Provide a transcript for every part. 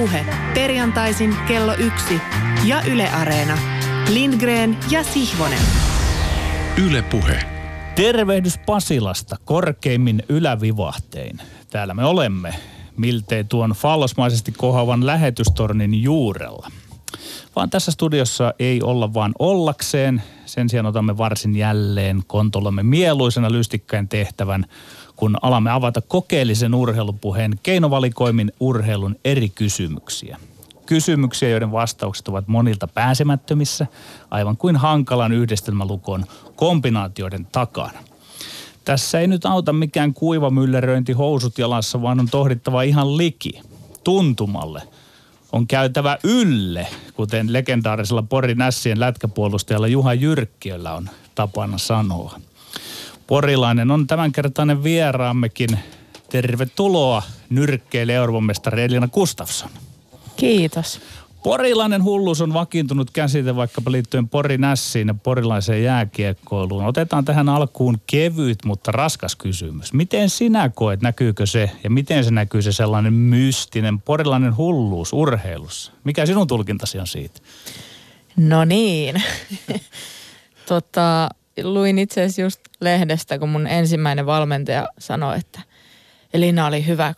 Puhe. Perjantaisin kello yksi ja Yle Areena. Lindgren ja Sihvonen. Yle Puhe. Tervehdys Pasilasta korkeimmin ylävivahtein. Täällä me olemme, miltei tuon fallosmaisesti kohavan lähetystornin juurella. Vaan tässä studiossa ei olla vaan ollakseen. Sen sijaan otamme varsin jälleen kontollamme mieluisena lystikkäin tehtävän, kun alamme avata kokeellisen urheilupuheen keinovalikoimin urheilun eri kysymyksiä. Kysymyksiä, joiden vastaukset ovat monilta pääsemättömissä, aivan kuin hankalan yhdistelmälukon kombinaatioiden takana. Tässä ei nyt auta mikään kuiva mylleröinti housut jalassa, vaan on tohdittava ihan liki, tuntumalle. On käytävä ylle, kuten legendaarisella Porin Nässien lätkäpuolustajalla Juha Jyrkkiöllä on tapana sanoa. Porilainen on tämänkertainen vieraammekin. Tervetuloa nyrkkeille Euroopan Elina Gustafsson. Kiitos. Porilainen hulluus on vakiintunut käsite vaikkapa liittyen Porinässiin ja porilaiseen jääkiekkoiluun. Otetaan tähän alkuun kevyt, mutta raskas kysymys. Miten sinä koet, näkyykö se ja miten se näkyy se sellainen mystinen porilainen hulluus urheilussa? Mikä sinun tulkintasi on siitä? No niin. tota, luin itse asiassa just lehdestä, kun mun ensimmäinen valmentaja sanoi, että Elina oli hyvä.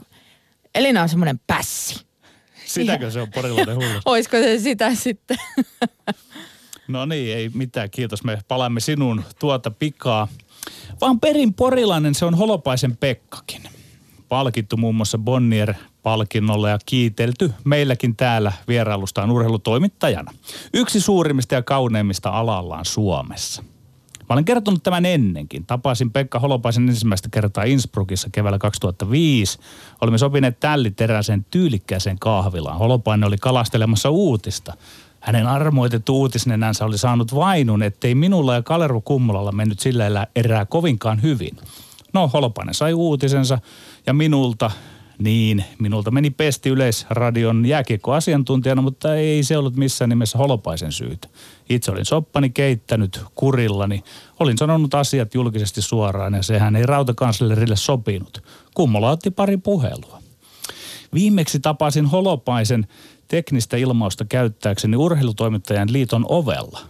Elina on semmoinen pässi. Sitäkö se on porilainen hullu? Olisiko se sitä sitten? no niin, ei mitään. Kiitos. Me palaamme sinun tuota pikaa. Vaan perin porilainen se on Holopaisen Pekkakin. Palkittu muun muassa Bonnier palkinnolla ja kiitelty meilläkin täällä vierailustaan urheilutoimittajana. Yksi suurimmista ja kauneimmista alallaan Suomessa. Mä olen kertonut tämän ennenkin. Tapasin Pekka Holopaisen ensimmäistä kertaa Innsbruckissa keväällä 2005. Olimme sopineet tälliteräisen tyylikkääseen kahvilaan. Holopainen oli kalastelemassa uutista. Hänen armoitettu uutisnenänsä oli saanut vainun, ettei minulla ja Kalervo Kummulalla mennyt sillä erää kovinkaan hyvin. No, Holopainen sai uutisensa ja minulta niin, minulta meni pesti yleisradion jääkiekkoasiantuntijana, mutta ei se ollut missään nimessä holopaisen syytä. Itse olin soppani keittänyt kurillani. Olin sanonut asiat julkisesti suoraan ja sehän ei rautakanslerille sopinut. Kummola otti pari puhelua. Viimeksi tapasin holopaisen teknistä ilmausta käyttääkseni urheilutoimittajan liiton ovella.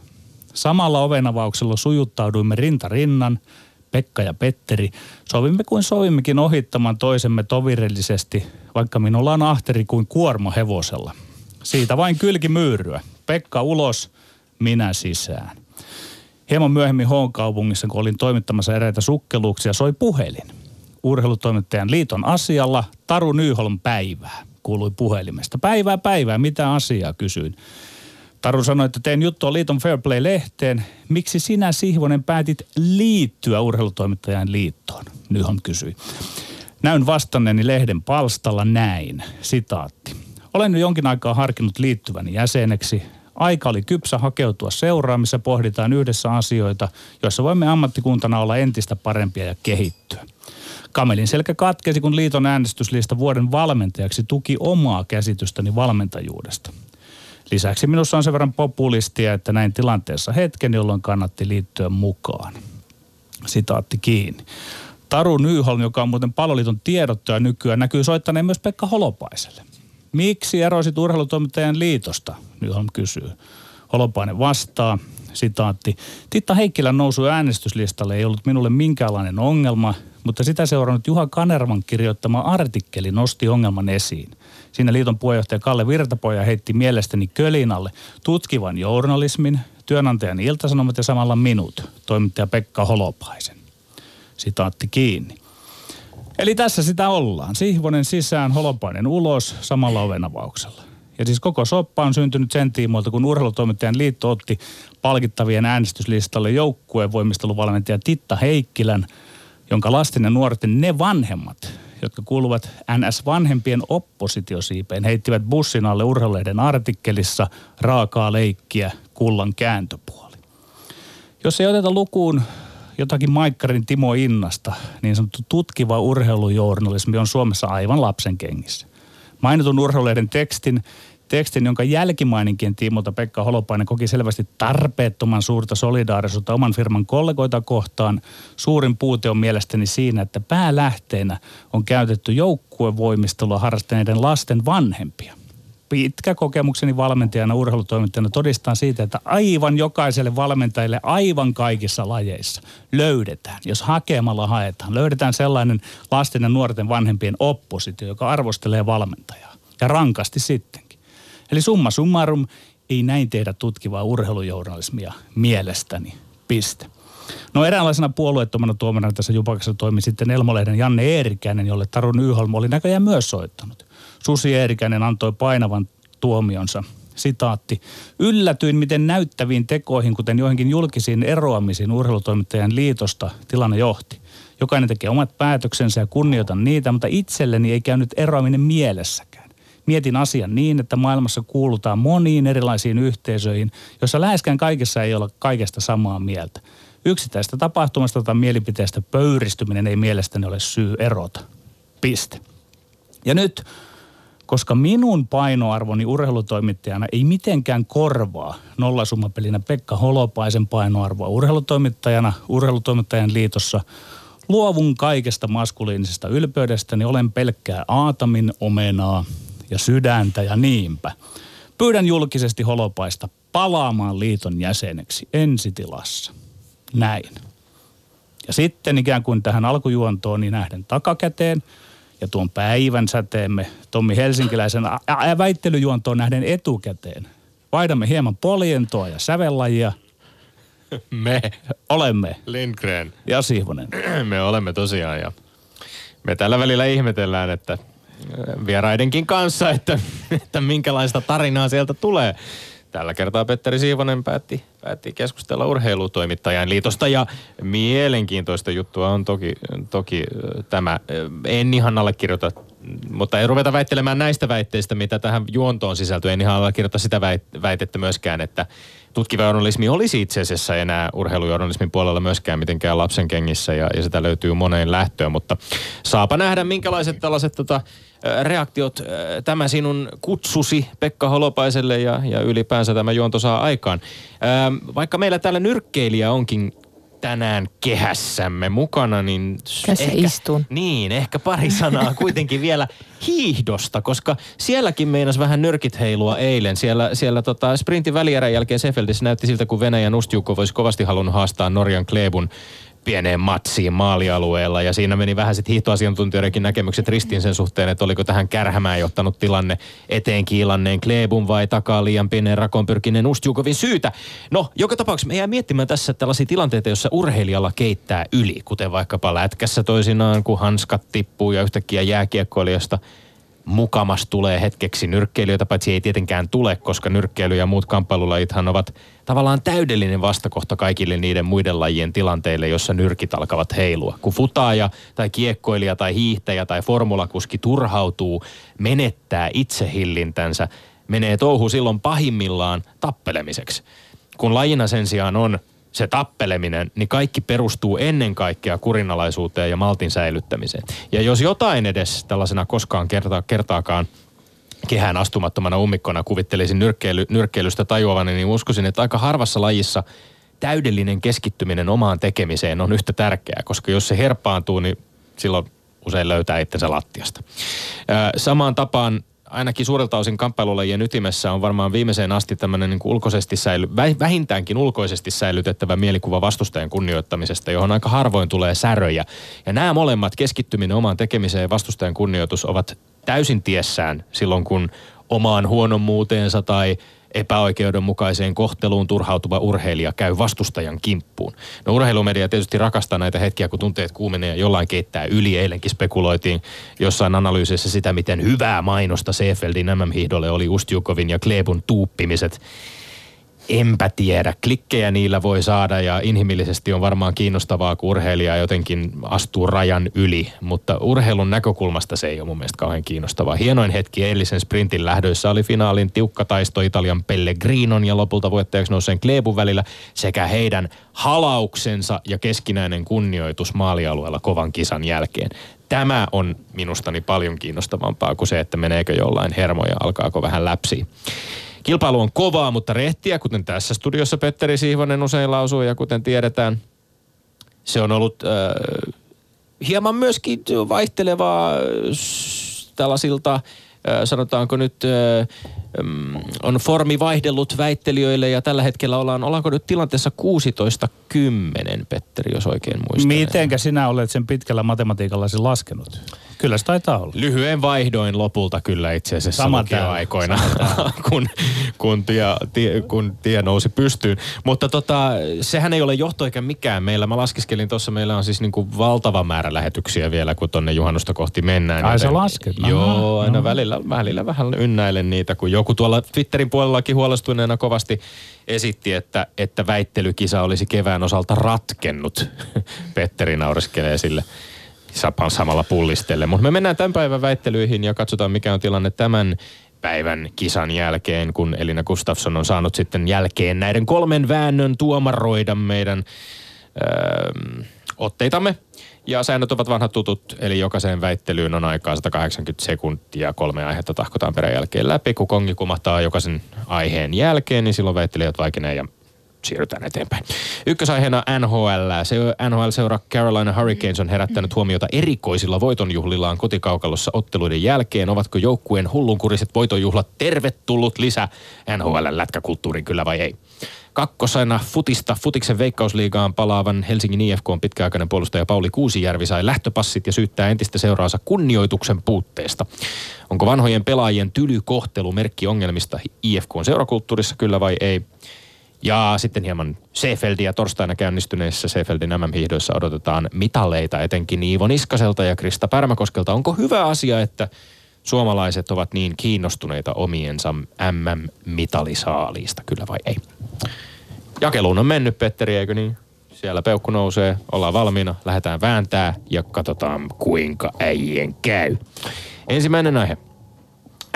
Samalla ovenavauksella sujuttauduimme rinta rinnan – Pekka ja Petteri, sovimme kuin sovimmekin ohittamaan toisemme tovirellisesti, vaikka minulla on ahteri kuin kuorma hevosella. Siitä vain kylki myyryä. Pekka ulos, minä sisään. Hieman myöhemmin Hoon kaupungissa, kun olin toimittamassa eräitä sukkeluuksia, soi puhelin. Urheilutoimittajan liiton asialla Taru Nyyholm päivää, kuului puhelimesta. Päivää, päivää, mitä asiaa, kysyin. Taru sanoi, että teen juttua Liiton Fairplay-lehteen. Miksi sinä, Sihvonen, päätit liittyä urheilutoimittajan liittoon? Nyhon kysyi. Näyn vastanneeni lehden palstalla näin, sitaatti. Olen jo jonkin aikaa harkinnut liittyväni jäseneksi. Aika oli kypsä hakeutua seuraan, missä pohditaan yhdessä asioita, joissa voimme ammattikuntana olla entistä parempia ja kehittyä. Kamelin selkä katkesi, kun liiton äänestyslista vuoden valmentajaksi tuki omaa käsitystäni valmentajuudesta. Lisäksi minussa on sen verran populistia, että näin tilanteessa hetken, jolloin kannatti liittyä mukaan. Sitaatti kiinni. Taru Nyyholm, joka on muuten paloliiton tiedottaja nykyään, näkyy soittaneen myös Pekka Holopaiselle. Miksi erosit urheilutoimittajan liitosta? Nyyholm kysyy. Holopainen vastaa, sitaatti. Titta Heikkilän nousu äänestyslistalle ei ollut minulle minkäänlainen ongelma, mutta sitä seurannut Juha Kanervan kirjoittama artikkeli nosti ongelman esiin. Siinä liiton puheenjohtaja Kalle Virtapoja heitti mielestäni kölinalle tutkivan journalismin, työnantajan iltasanomat ja samalla minut, toimittaja Pekka Holopaisen. Sitaatti kiinni. Eli tässä sitä ollaan. Sihvonen sisään, Holopainen ulos samalla ovenavauksella. Ja siis koko soppa on syntynyt sen tiimoilta, kun urheilutoimittajan liitto otti palkittavien äänestyslistalle joukkueen voimisteluvalmentaja Titta Heikkilän, jonka lasten ja nuorten ne vanhemmat, jotka kuuluvat NS-vanhempien oppositiosiipeen, heittivät bussin alle urheiluiden artikkelissa raakaa leikkiä kullan kääntöpuoli. Jos ei oteta lukuun jotakin Maikkarin Timo Innasta, niin sanottu tutkiva urheilujournalismi on Suomessa aivan lapsen kengissä. Mainitun urheiluiden tekstin tekstin, jonka jälkimaininkien tiimolta Pekka Holopainen koki selvästi tarpeettoman suurta solidaarisuutta oman firman kollegoita kohtaan. Suurin puute on mielestäni siinä, että päälähteenä on käytetty joukkuevoimistelua harrastaneiden lasten vanhempia. pitkä kokemukseni valmentajana, urheilutoimittajana todistaa siitä, että aivan jokaiselle valmentajille aivan kaikissa lajeissa löydetään, jos hakemalla haetaan, löydetään sellainen lasten ja nuorten vanhempien oppositio, joka arvostelee valmentajaa ja rankasti sittenkin. Eli summa summarum, ei näin tehdä tutkivaa urheilujournalismia mielestäni. Piste. No eräänlaisena puolueettomana tuomarina tässä Jupakassa toimi sitten Elmolehden Janne Eerikäinen, jolle Taru Nyholm oli näköjään myös soittanut. Susi Eerikäinen antoi painavan tuomionsa. Sitaatti. Yllätyin, miten näyttäviin tekoihin, kuten joihinkin julkisiin eroamisiin urheilutoimittajan liitosta tilanne johti. Jokainen tekee omat päätöksensä ja kunnioitan niitä, mutta itselleni ei käynyt eroaminen mielessäkään. Mietin asian niin, että maailmassa kuulutaan moniin erilaisiin yhteisöihin, joissa läheskään kaikessa ei olla kaikesta samaa mieltä. Yksittäistä tapahtumasta tai mielipiteestä pöyristyminen ei mielestäni ole syy erota. Piste. Ja nyt, koska minun painoarvoni urheilutoimittajana ei mitenkään korvaa nollasummapelinä Pekka Holopaisen painoarvoa urheilutoimittajana urheilutoimittajan liitossa, luovun kaikesta maskuliinisesta ylpeydestäni, olen pelkkää aatamin omenaa ja sydäntä ja niinpä. Pyydän julkisesti Holopaista palaamaan liiton jäseneksi ensitilassa näin. Ja sitten ikään kuin tähän alkujuontoon niin nähden takakäteen ja tuon päivän säteemme Tommi Helsinkiläisen väittelyjuontoon nähden etukäteen. Vaihdamme hieman poljentoa ja sävellajia. Me. Olemme. Lindgren. Ja Sihvonen. Me olemme tosiaan ja me tällä välillä ihmetellään, että vieraidenkin kanssa, että, että minkälaista tarinaa sieltä tulee. Tällä kertaa Petteri Siivonen päätti, päätti keskustella urheilutoimittajan liitosta ja mielenkiintoista juttua on toki, toki tämä. En ihan allekirjoita, mutta ei ruveta väittelemään näistä väitteistä, mitä tähän juontoon sisältyy. En ihan allekirjoita sitä väitettä myöskään, että tutkiva journalismi olisi itse asiassa enää urheilujournalismin puolella myöskään mitenkään lapsen kengissä ja, ja sitä löytyy moneen lähtöön, mutta saapa nähdä minkälaiset tällaiset tota, reaktiot tämä sinun kutsusi Pekka Holopaiselle ja, ja ylipäänsä tämä juonto saa aikaan. Vaikka meillä täällä nyrkkeilijä onkin tänään kehässämme mukana, niin... Tässä ehkä, istun. Niin, ehkä pari sanaa kuitenkin vielä hiihdosta, koska sielläkin meinas vähän nyrkit heilua eilen. Siellä, siellä tota, sprintin välierän jälkeen Sefeldissä näytti siltä, kun Venäjän Ustjukko voisi kovasti halunnut haastaa Norjan Klebun pieneen matsiin maalialueella ja siinä meni vähän sitten hiihtoasiantuntijoidenkin näkemykset ristiin sen suhteen, että oliko tähän kärhämään johtanut tilanne eteen kiilanneen Kleebun vai takaa liian pieneen rakoon pyrkineen Ustjukovin syytä. No, joka tapauksessa me jää miettimään tässä tällaisia tilanteita, joissa urheilijalla keittää yli, kuten vaikkapa lätkässä toisinaan, kun hanskat tippuu ja yhtäkkiä jääkiekkoilijasta – mukamas tulee hetkeksi nyrkkeilijöitä, paitsi ei tietenkään tule, koska nyrkkeily ja muut kamppailulajithan ovat tavallaan täydellinen vastakohta kaikille niiden muiden lajien tilanteille, jossa nyrkit alkavat heilua. Kun futaaja tai kiekkoilija tai hiihtäjä tai formulakuski turhautuu, menettää itsehillintänsä, menee touhu silloin pahimmillaan tappelemiseksi. Kun lajina sen sijaan on se tappeleminen, niin kaikki perustuu ennen kaikkea kurinalaisuuteen ja maltin säilyttämiseen. Ja jos jotain edes tällaisena koskaan kerta, kertaakaan kehään astumattomana ummikkona kuvittelisin nyrkkeily, nyrkkeilystä tajuavani, niin uskoisin, että aika harvassa lajissa täydellinen keskittyminen omaan tekemiseen on yhtä tärkeää, koska jos se herpaantuu, niin silloin usein löytää itsensä lattiasta. Samaan tapaan ainakin suurelta osin kamppailulajien ytimessä on varmaan viimeiseen asti tämmöinen niin ulkoisesti säily, vähintäänkin ulkoisesti säilytettävä mielikuva vastustajan kunnioittamisesta, johon aika harvoin tulee säröjä. Ja nämä molemmat, keskittyminen omaan tekemiseen ja vastustajan kunnioitus, ovat täysin tiessään silloin, kun omaan huonommuuteensa tai epäoikeudenmukaiseen kohteluun turhautuva urheilija käy vastustajan kimppuun. No urheilumedia tietysti rakastaa näitä hetkiä, kun tunteet kuumenee ja jollain keittää yli. Eilenkin spekuloitiin jossain analyysissä sitä, miten hyvää mainosta Seefeldin MM-hiihdolle oli Ustjukovin ja Klebun tuuppimiset enpä tiedä. Klikkejä niillä voi saada ja inhimillisesti on varmaan kiinnostavaa, kun urheilija jotenkin astuu rajan yli, mutta urheilun näkökulmasta se ei ole mun mielestä kauhean kiinnostavaa. Hienoin hetki eilisen sprintin lähdöissä oli finaalin tiukka taisto Italian Pellegrinon ja lopulta voittajaksi nouseen Kleebun välillä sekä heidän halauksensa ja keskinäinen kunnioitus maalialueella kovan kisan jälkeen. Tämä on minustani paljon kiinnostavampaa kuin se, että meneekö jollain hermoja, alkaako vähän läpsiä. Kilpailu on kovaa, mutta rehtiä, kuten tässä studiossa Petteri Siivonen usein lausuu ja kuten tiedetään, se on ollut äh, hieman myöskin vaihtelevaa tällaisilta sanotaanko nyt, ö, on formi vaihdellut väittelijöille ja tällä hetkellä ollaan, ollaanko nyt tilanteessa 16-10, Petteri, jos oikein muistan. Mitenkä sinä olet sen pitkällä matematiikallasi laskenut? Kyllä se taitaa olla. Lyhyen vaihdoin lopulta kyllä itse asiassa Sama aikoina, kun, kun, tie, tie, kun tie nousi pystyyn. Mutta tota, sehän ei ole johto eikä mikään meillä. Mä laskeskelin tuossa, meillä on siis niinku valtava määrä lähetyksiä vielä, kun tonne juhannusta kohti mennään. Ai se lasket? Joo, aina no. välillä, välillä vähän ynnäilen niitä, kun joku tuolla Twitterin puolellakin huolestuneena kovasti esitti, että, että väittelykisa olisi kevään osalta ratkennut. Petteri naureskelee sille samalla pullistelle. Mutta me mennään tämän päivän väittelyihin ja katsotaan mikä on tilanne tämän päivän kisan jälkeen, kun Elina Gustafsson on saanut sitten jälkeen näiden kolmen väännön tuomaroida meidän öö, otteitamme. Ja säännöt ovat vanhat tutut, eli jokaiseen väittelyyn on aikaa 180 sekuntia. Kolme aihetta tahkotaan perän jälkeen läpi. Kun kongi kumahtaa jokaisen aiheen jälkeen, niin silloin väittelijät vaikenee ja siirrytään eteenpäin. Ykkösaiheena NHL. Se NHL-seura Carolina Hurricanes on herättänyt huomiota erikoisilla voitonjuhlillaan kotikaukalossa otteluiden jälkeen. Ovatko joukkueen hullunkuriset voitonjuhlat tervetullut lisä NHL-lätkäkulttuuriin kyllä vai ei? Kakkosena futista futiksen veikkausliigaan palaavan Helsingin IFK on pitkäaikainen puolustaja Pauli Kuusijärvi sai lähtöpassit ja syyttää entistä seuraansa kunnioituksen puutteesta. Onko vanhojen pelaajien tylykohtelu merkki ongelmista IFK on seurakulttuurissa kyllä vai ei? Ja sitten hieman Seefeldia torstaina käynnistyneessä Seefeldin MM-hiihdoissa odotetaan mitaleita etenkin Iivo Niskaselta ja Krista Pärmäkoskelta. Onko hyvä asia, että suomalaiset ovat niin kiinnostuneita omiensa MM-mitalisaaliista, kyllä vai ei? Jakeluun on mennyt, Petteri, eikö niin? Siellä peukku nousee, ollaan valmiina, lähdetään vääntää ja katsotaan kuinka äijien käy. Ensimmäinen aihe.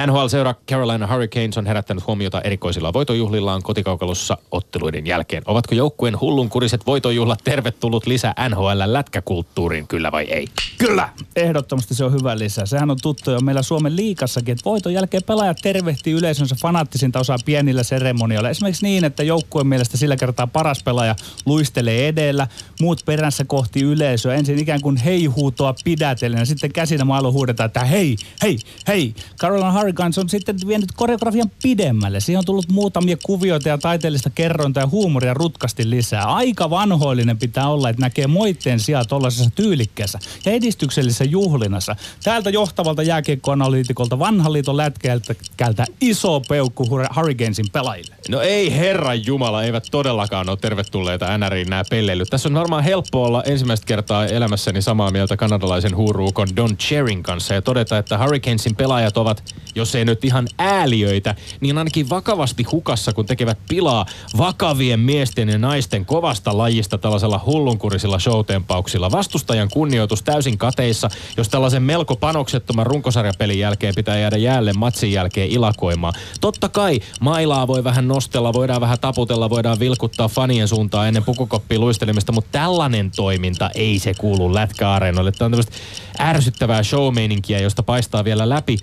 NHL-seura Carolina Hurricanes on herättänyt huomiota erikoisilla voitojuhlillaan kotikaukalossa otteluiden jälkeen. Ovatko joukkueen hullunkuriset voitojuhlat tervetullut lisä NHL-lätkäkulttuuriin, kyllä vai ei? Kyllä! Ehdottomasti se on hyvä lisä. Sehän on tuttu jo meillä Suomen liikassakin, että voiton jälkeen pelaajat tervehtii yleisönsä fanaattisinta osaa pienillä seremonioilla. Esimerkiksi niin, että joukkueen mielestä sillä kertaa paras pelaaja luistelee edellä, muut perässä kohti yleisöä. Ensin ikään kuin hei-huutoa pidätellen ja sitten käsinä maailman huudetaan, että hei, hei, hei. Carolina Hurricanes on sitten vienyt koreografian pidemmälle. Siihen on tullut muutamia kuvioita ja taiteellista kerronta ja huumoria rutkasti lisää. Aika vanhoillinen pitää olla, että näkee moitteen sijaan tuollaisessa tyylikkeessä ja edistyksellisessä juhlinassa. Täältä johtavalta jääkiekkoanalyytikolta vanhan liiton lätkäältä iso peukku Hurricanesin pelaajille. No ei herran jumala, eivät todellakaan ole tervetulleita NRiin nämä pelleilyt. Tässä on varmaan helppo olla ensimmäistä kertaa elämässäni samaa mieltä kanadalaisen huuruukon Don Cherin kanssa ja todeta, että Hurricanesin pelaajat ovat jos ei nyt ihan ääliöitä, niin ainakin vakavasti hukassa, kun tekevät pilaa vakavien miesten ja naisten kovasta lajista tällaisella hullunkurisilla showtempauksilla. Vastustajan kunnioitus täysin kateissa, jos tällaisen melko panoksettoman runkosarjapelin jälkeen pitää jäädä jälleen matsin jälkeen ilakoimaan. Totta kai mailaa voi vähän nostella, voidaan vähän taputella, voidaan vilkuttaa fanien suuntaan ennen pukukoppiin luistelemista, mutta tällainen toiminta ei se kuulu lätkäareenoille. Tämä on tämmöistä ärsyttävää showmeininkiä, josta paistaa vielä läpi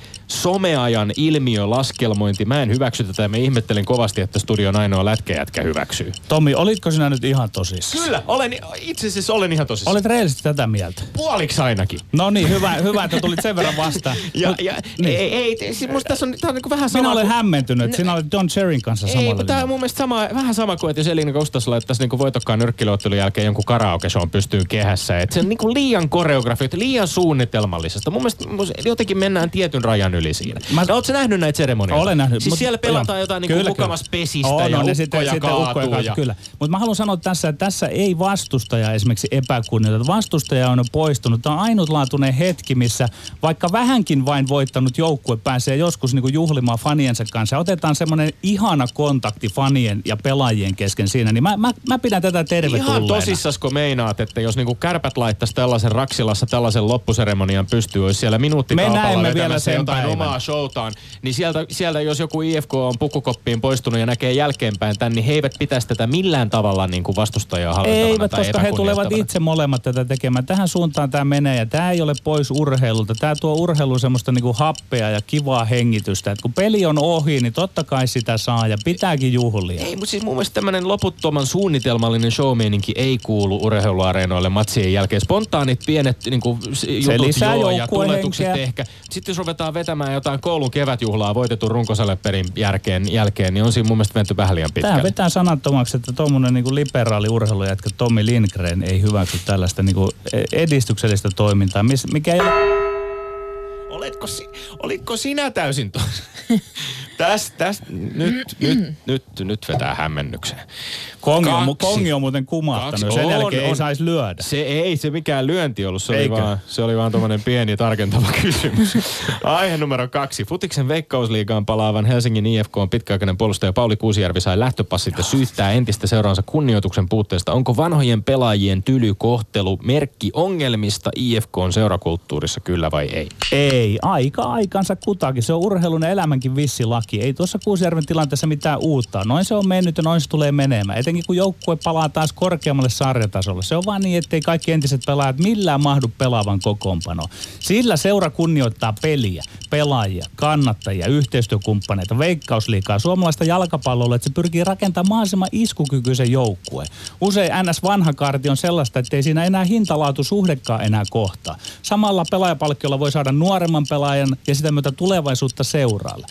someajan ilmiölaskelmointi. Mä en hyväksy tätä ja mä ihmettelen kovasti, että studion ainoa lätkäjätkä hyväksyy. Tommi, olitko sinä nyt ihan tosissaan? Kyllä, olen, itse asiassa olen ihan tosissaan. Olet reellisesti tätä mieltä? Puoliksi ainakin. No niin, hyvä, hyvä että tulit sen verran vastaan. ja, Mut, ja niin. ei, ei, siis musta tässä on, tää on niin vähän sama. Minä olen kuin... hämmentynyt, että sinä olet Don Cherin kanssa samalla Ei, mutta tämä on mun mielestä sama, vähän sama kuin, että jos Elina Kostas laittaisi niin voitokkaan nyrkkiluottelun jälkeen jonkun karaoke on pystyy kehässä. Että se on niin liian koreografi, liian suunnitelmallisesta. Mun mielestä jotenkin mennään tietyn rajan yli siinä. Mä... No, Oletko nähnyt näitä seremonioita? Olen nähnyt. Siis mut, siellä pelataan jotain niin mukamas pesistä on, ja on, ukkoja sitten, kaatuu. Ja... Kyllä. Mutta mä haluan sanoa tässä, että tässä ei vastustaja esimerkiksi epäkunnioita. Vastustaja on poistunut. Tämä on ainutlaatuinen hetki, missä vaikka vähänkin vain voittanut joukkue pääsee joskus niin kuin juhlimaan faniensa kanssa. Otetaan semmoinen ihana kontakti fanien ja pelaajien kesken siinä. Niin mä, mä, mä pidän tätä tervetulleena. Ihan tosissasko meinaat, että jos niin kuin kärpät laittaisi tällaisen Raksilassa tällaisen loppuseremonian pystyy, olisi siellä minuuttikaupalla Me vielä sen jotain päivän. omaa showtaan, niin sieltä, sieltä jos joku IFK on pukukoppiin poistunut ja näkee jälkeenpäin tämän, niin he eivät pitäisi tätä millään tavalla niin kuin vastustajaa Eivät, koska he tulevat itse molemmat tätä tekemään. Tähän suuntaan tämä menee ja tämä ei ole pois urheilulta. Tämä tuo urheiluun semmoista niinku happea ja kivaa hengitystä. Et kun peli on ohi, niin totta kai sitä saa ja pitääkin juhlia. Ei, mutta siis mun mielestä tämmöinen loputtoman suunnitelmallinen showmeininki ei kuulu urheiluareenoille matsien jälkeen. Spontaanit pienet niin kuin, jutut lisää joo, ja tuletukset ehkä. Sitten jos ruvetaan vetämään jotain koulun kevätjuhlaa voitetun runkosaleperin jälkeen, jälkeen, niin on siinä mun mielestä menty vähän liian pitkälle. Tämä vetää sanattomaksi, että tuommoinen niinku liberaali urheilujätkä Tommi Lindgren ei hyväksy tällaista niinku edistyksellistä toimintaa, mikä ei ole Oletko, si- olitko sinä täysin tuossa? tästä, tästä, nyt, nyt, nyt, nyt vetää hämmennyksen. Kongi on, mu-. Kongi on muuten kumahtanut. Sen On, jälkeen ei saisi lyödä. Se ei se mikään lyönti ollut, se oli, Eikö? vaan, se oli vaan tommonen pieni tarkentava kysymys. Aihe numero kaksi. Futiksen veikkausliigaan palaavan Helsingin IFK on pitkäaikainen puolustaja Pauli Kuusijärvi sai lähtöpassit ja syyttää entistä seuraansa kunnioituksen puutteesta. Onko vanhojen pelaajien tylykohtelu merkki ongelmista IFK on seurakulttuurissa kyllä vai ei? Ei, aika aikansa kutakin. Se on urheilun ja elämänkin vissi laki. Ei tuossa Kuusjärven tilanteessa mitään uutta. Noin se on mennyt ja noin se tulee menemään. Etenkin kun joukkue palaa taas korkeammalle sarjatasolle. Se on vaan niin, ettei kaikki entiset pelaajat millään mahdu pelaavan kokoonpanoon. Sillä seura kunnioittaa peliä, pelaajia, kannattajia, yhteistyökumppaneita, veikkausliikaa, suomalaista jalkapalloa, että se pyrkii rakentamaan mahdollisimman iskukykyisen joukkueen. Usein NS vanha kaarti on sellaista, että ei siinä enää hintalaatu suhdekaan enää kohtaa. Samalla pelaajapalkkiolla voi saada nuoremman pelaajan ja sitä myötä tulevaisuutta seuraalle.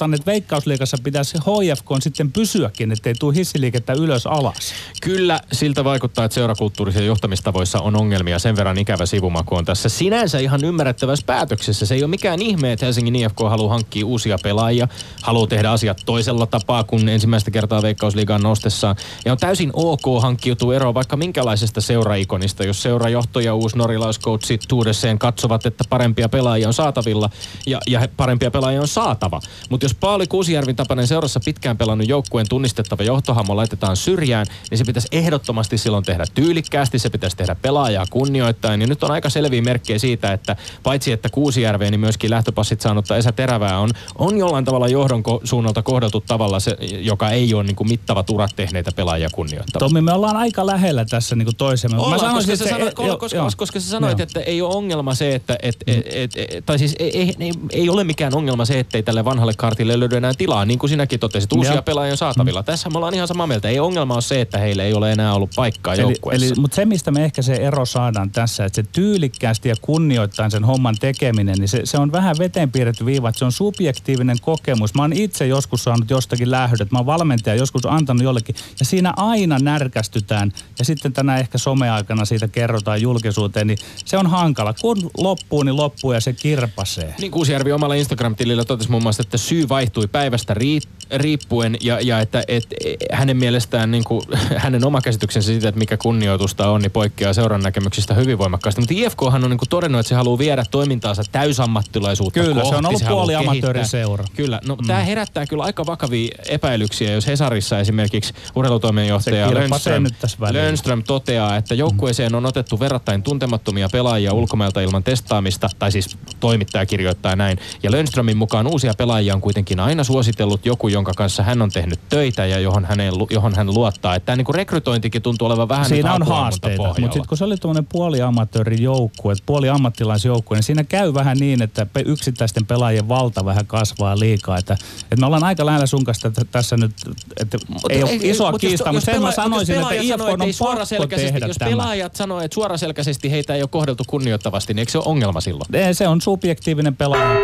Huomautan, että veikkausliikassa pitäisi HFK sitten pysyäkin, ettei tule hissiliikettä ylös alas. Kyllä siltä vaikuttaa, että seurakulttuurisia johtamistavoissa on ongelmia. Sen verran ikävä sivumaku on tässä sinänsä ihan ymmärrettävässä päätöksessä. Se ei ole mikään ihme, että Helsingin IFK haluaa hankkia uusia pelaajia, haluaa tehdä asiat toisella tapaa kuin ensimmäistä kertaa Veikkausliigaan nostessaan. Ja on täysin ok hankkiutua eroon vaikka minkälaisesta seuraikonista, jos seurajohto ja uusi norilaiskoutsi Tuudesseen katsovat, että parempia pelaajia on saatavilla ja, ja parempia pelaajia on saatava. Mutta jos Pauli Kuusijärvin tapainen seurassa pitkään pelannut joukkueen tunnistettava johtohamo laitetaan syrjään, niin se pitäisi ehdottomasti silloin tehdä tyylikkäästi, se pitäisi tehdä pelaajaa kunnioittain. Ja nyt on aika selviä merkkejä siitä, että paitsi että Kuusijärveen, niin myöskin lähtöpassit saanutta Esa Terävää on, on jollain tavalla johdon suunnalta kohdeltu tavalla, se, joka ei ole niin kuin mittavat urat tehneeitä pelaajia kunnioittava. Tommi, me ollaan aika lähellä tässä niin toisemme. Ollaan, koska, sä että sanoit, koska, koska, joo. koska sä sanoit, Joo. että ei ole ongelma se, että, et, et, et, et, tai siis ei, ei, ei, ei ole mikään ongelma se, ettei tälle vanhalle kartille löydy enää tilaa, niin kuin sinäkin totesit, uusia Joo. pelaajia on saatavilla. Tässä me ollaan ihan samaa mieltä. Ei ongelma ole se, että heillä ei ole enää ollut paikkaa Eli, joukkueessa. eli, mutta se, mistä me ehkä se ero saadaan tässä, että se tyylikkäästi ja kunnioittain sen homman tekeminen, niin se, se on vähän veteen piirretty viiva, että se on subjektiivinen kokemus. Mä oon itse joskus saanut jostakin lähdöt, mä oon valmentaja joskus antanut jollekin, ja siinä aina närkästytään, ja sitten tänä ehkä someaikana siitä kerrotaan julkisuuteen, niin se on hankala. Kun loppuu, niin loppuu ja se kirpasee. Niin Kuusijärvi omalla Instagram-tilillä totesi muun muassa, että syy vaihtui päivästä rii- riippuen ja, ja että et, e, hänen mielestään niin kuin, hänen oma käsityksensä siitä, että mikä kunnioitusta on, niin poikkeaa seuran näkemyksistä hyvin voimakkaasti. Mutta IFKhan on niin kuin todennut, että se haluaa viedä toimintaansa täysammattilaisuutta Kyllä, se kohti. on ollut haluaa puoli amatööriseura. Kyllä, no mm. tämä herättää kyllä aika vakavia epäilyksiä, jos Hesarissa esimerkiksi urheilutoimenjohtaja Se Lönström. Lönström toteaa, että joukkueeseen on otettu verrattain tuntemattomia pelaajia ulkomailta ilman testaamista, tai siis toimittaja kirjoittaa näin. Ja Lönströmin mukaan uusia pelaajia on kuitenkin aina suositellut joku, jonka kanssa hän on tehnyt töitä ja johon, häneen, johon hän luottaa. Että tämä niin rekrytointikin tuntuu olevan vähän Siinä nyt on haasteita, mutta sitten kun se oli tuommoinen puoli amatöörijoukkue, puoli ammattilaisjoukkue, niin siinä käy vähän niin, että yksittäisten pelaajien valta vähän kasvaa liikaa. Että, että me ollaan aika lähellä sun kanssa tässä nyt, että ei ole isoa mut jos- kiistaa, mutta sen mä sanoisin, että IFK on ei pakko tehdä Jos pelaajat sanoo, että suoraselkäisesti heitä ei ole kohdeltu kunnioittavasti, niin eikö se ole ongelma silloin? Ei, Se on subjektiivinen pelaaja.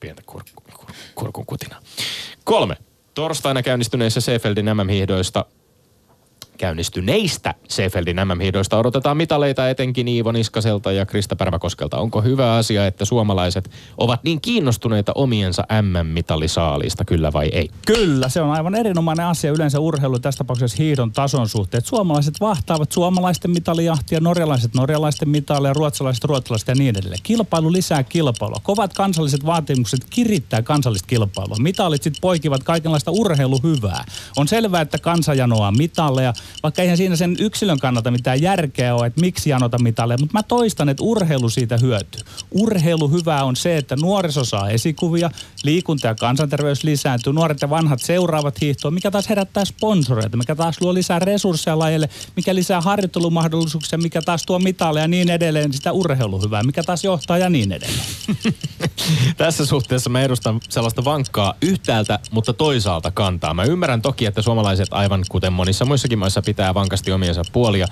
pientä kur, kur, kurkun kutina. Kolme. Torstaina käynnistyneissä Seefeldin MM-hiihdoista käynnistyneistä Seefeldin MM-hiidoista odotetaan mitaleita etenkin Iivo Niskaselta ja Krista Pärmäkoskelta. Onko hyvä asia, että suomalaiset ovat niin kiinnostuneita omiensa MM-mitalisaalista, kyllä vai ei? Kyllä, se on aivan erinomainen asia yleensä urheilu, tässä tapauksessa hiidon tason suhteen. Suomalaiset vahtaavat suomalaisten mitalijahtia, norjalaiset norjalaisten mitaleja, ruotsalaiset ruotsalaiset ja niin edelleen. Kilpailu lisää kilpailua. Kovat kansalliset vaatimukset kirittää kansallista kilpailua. Mitalit sitten poikivat kaikenlaista urheiluhyvää. On selvää, että kansa janoaa mitaleja Vaikka eihän siinä sen yksilön kannalta mitään järkeä ole, että miksi janota mitalle, mutta mä toistan, että urheilu siitä hyötyy. Urheilu hyvää on se, että nuoriso saa esikuvia, liikunta ja kansanterveys lisääntyy, nuoret ja vanhat seuraavat hiihtoa, mikä taas herättää sponsoreita, mikä taas luo lisää resursseja lajille, mikä lisää harjoittelumahdollisuuksia, mikä taas tuo mitalle ja niin edelleen, sitä urheiluhyvää, mikä taas johtaa ja niin edelleen. Tässä suhteessa mä edustan sellaista vankkaa yhtäältä, mutta toisaalta kantaa. Mä ymmärrän toki, että suomalaiset aivan kuten monissa muissakin maissa pitää vankasti omiensa puolia,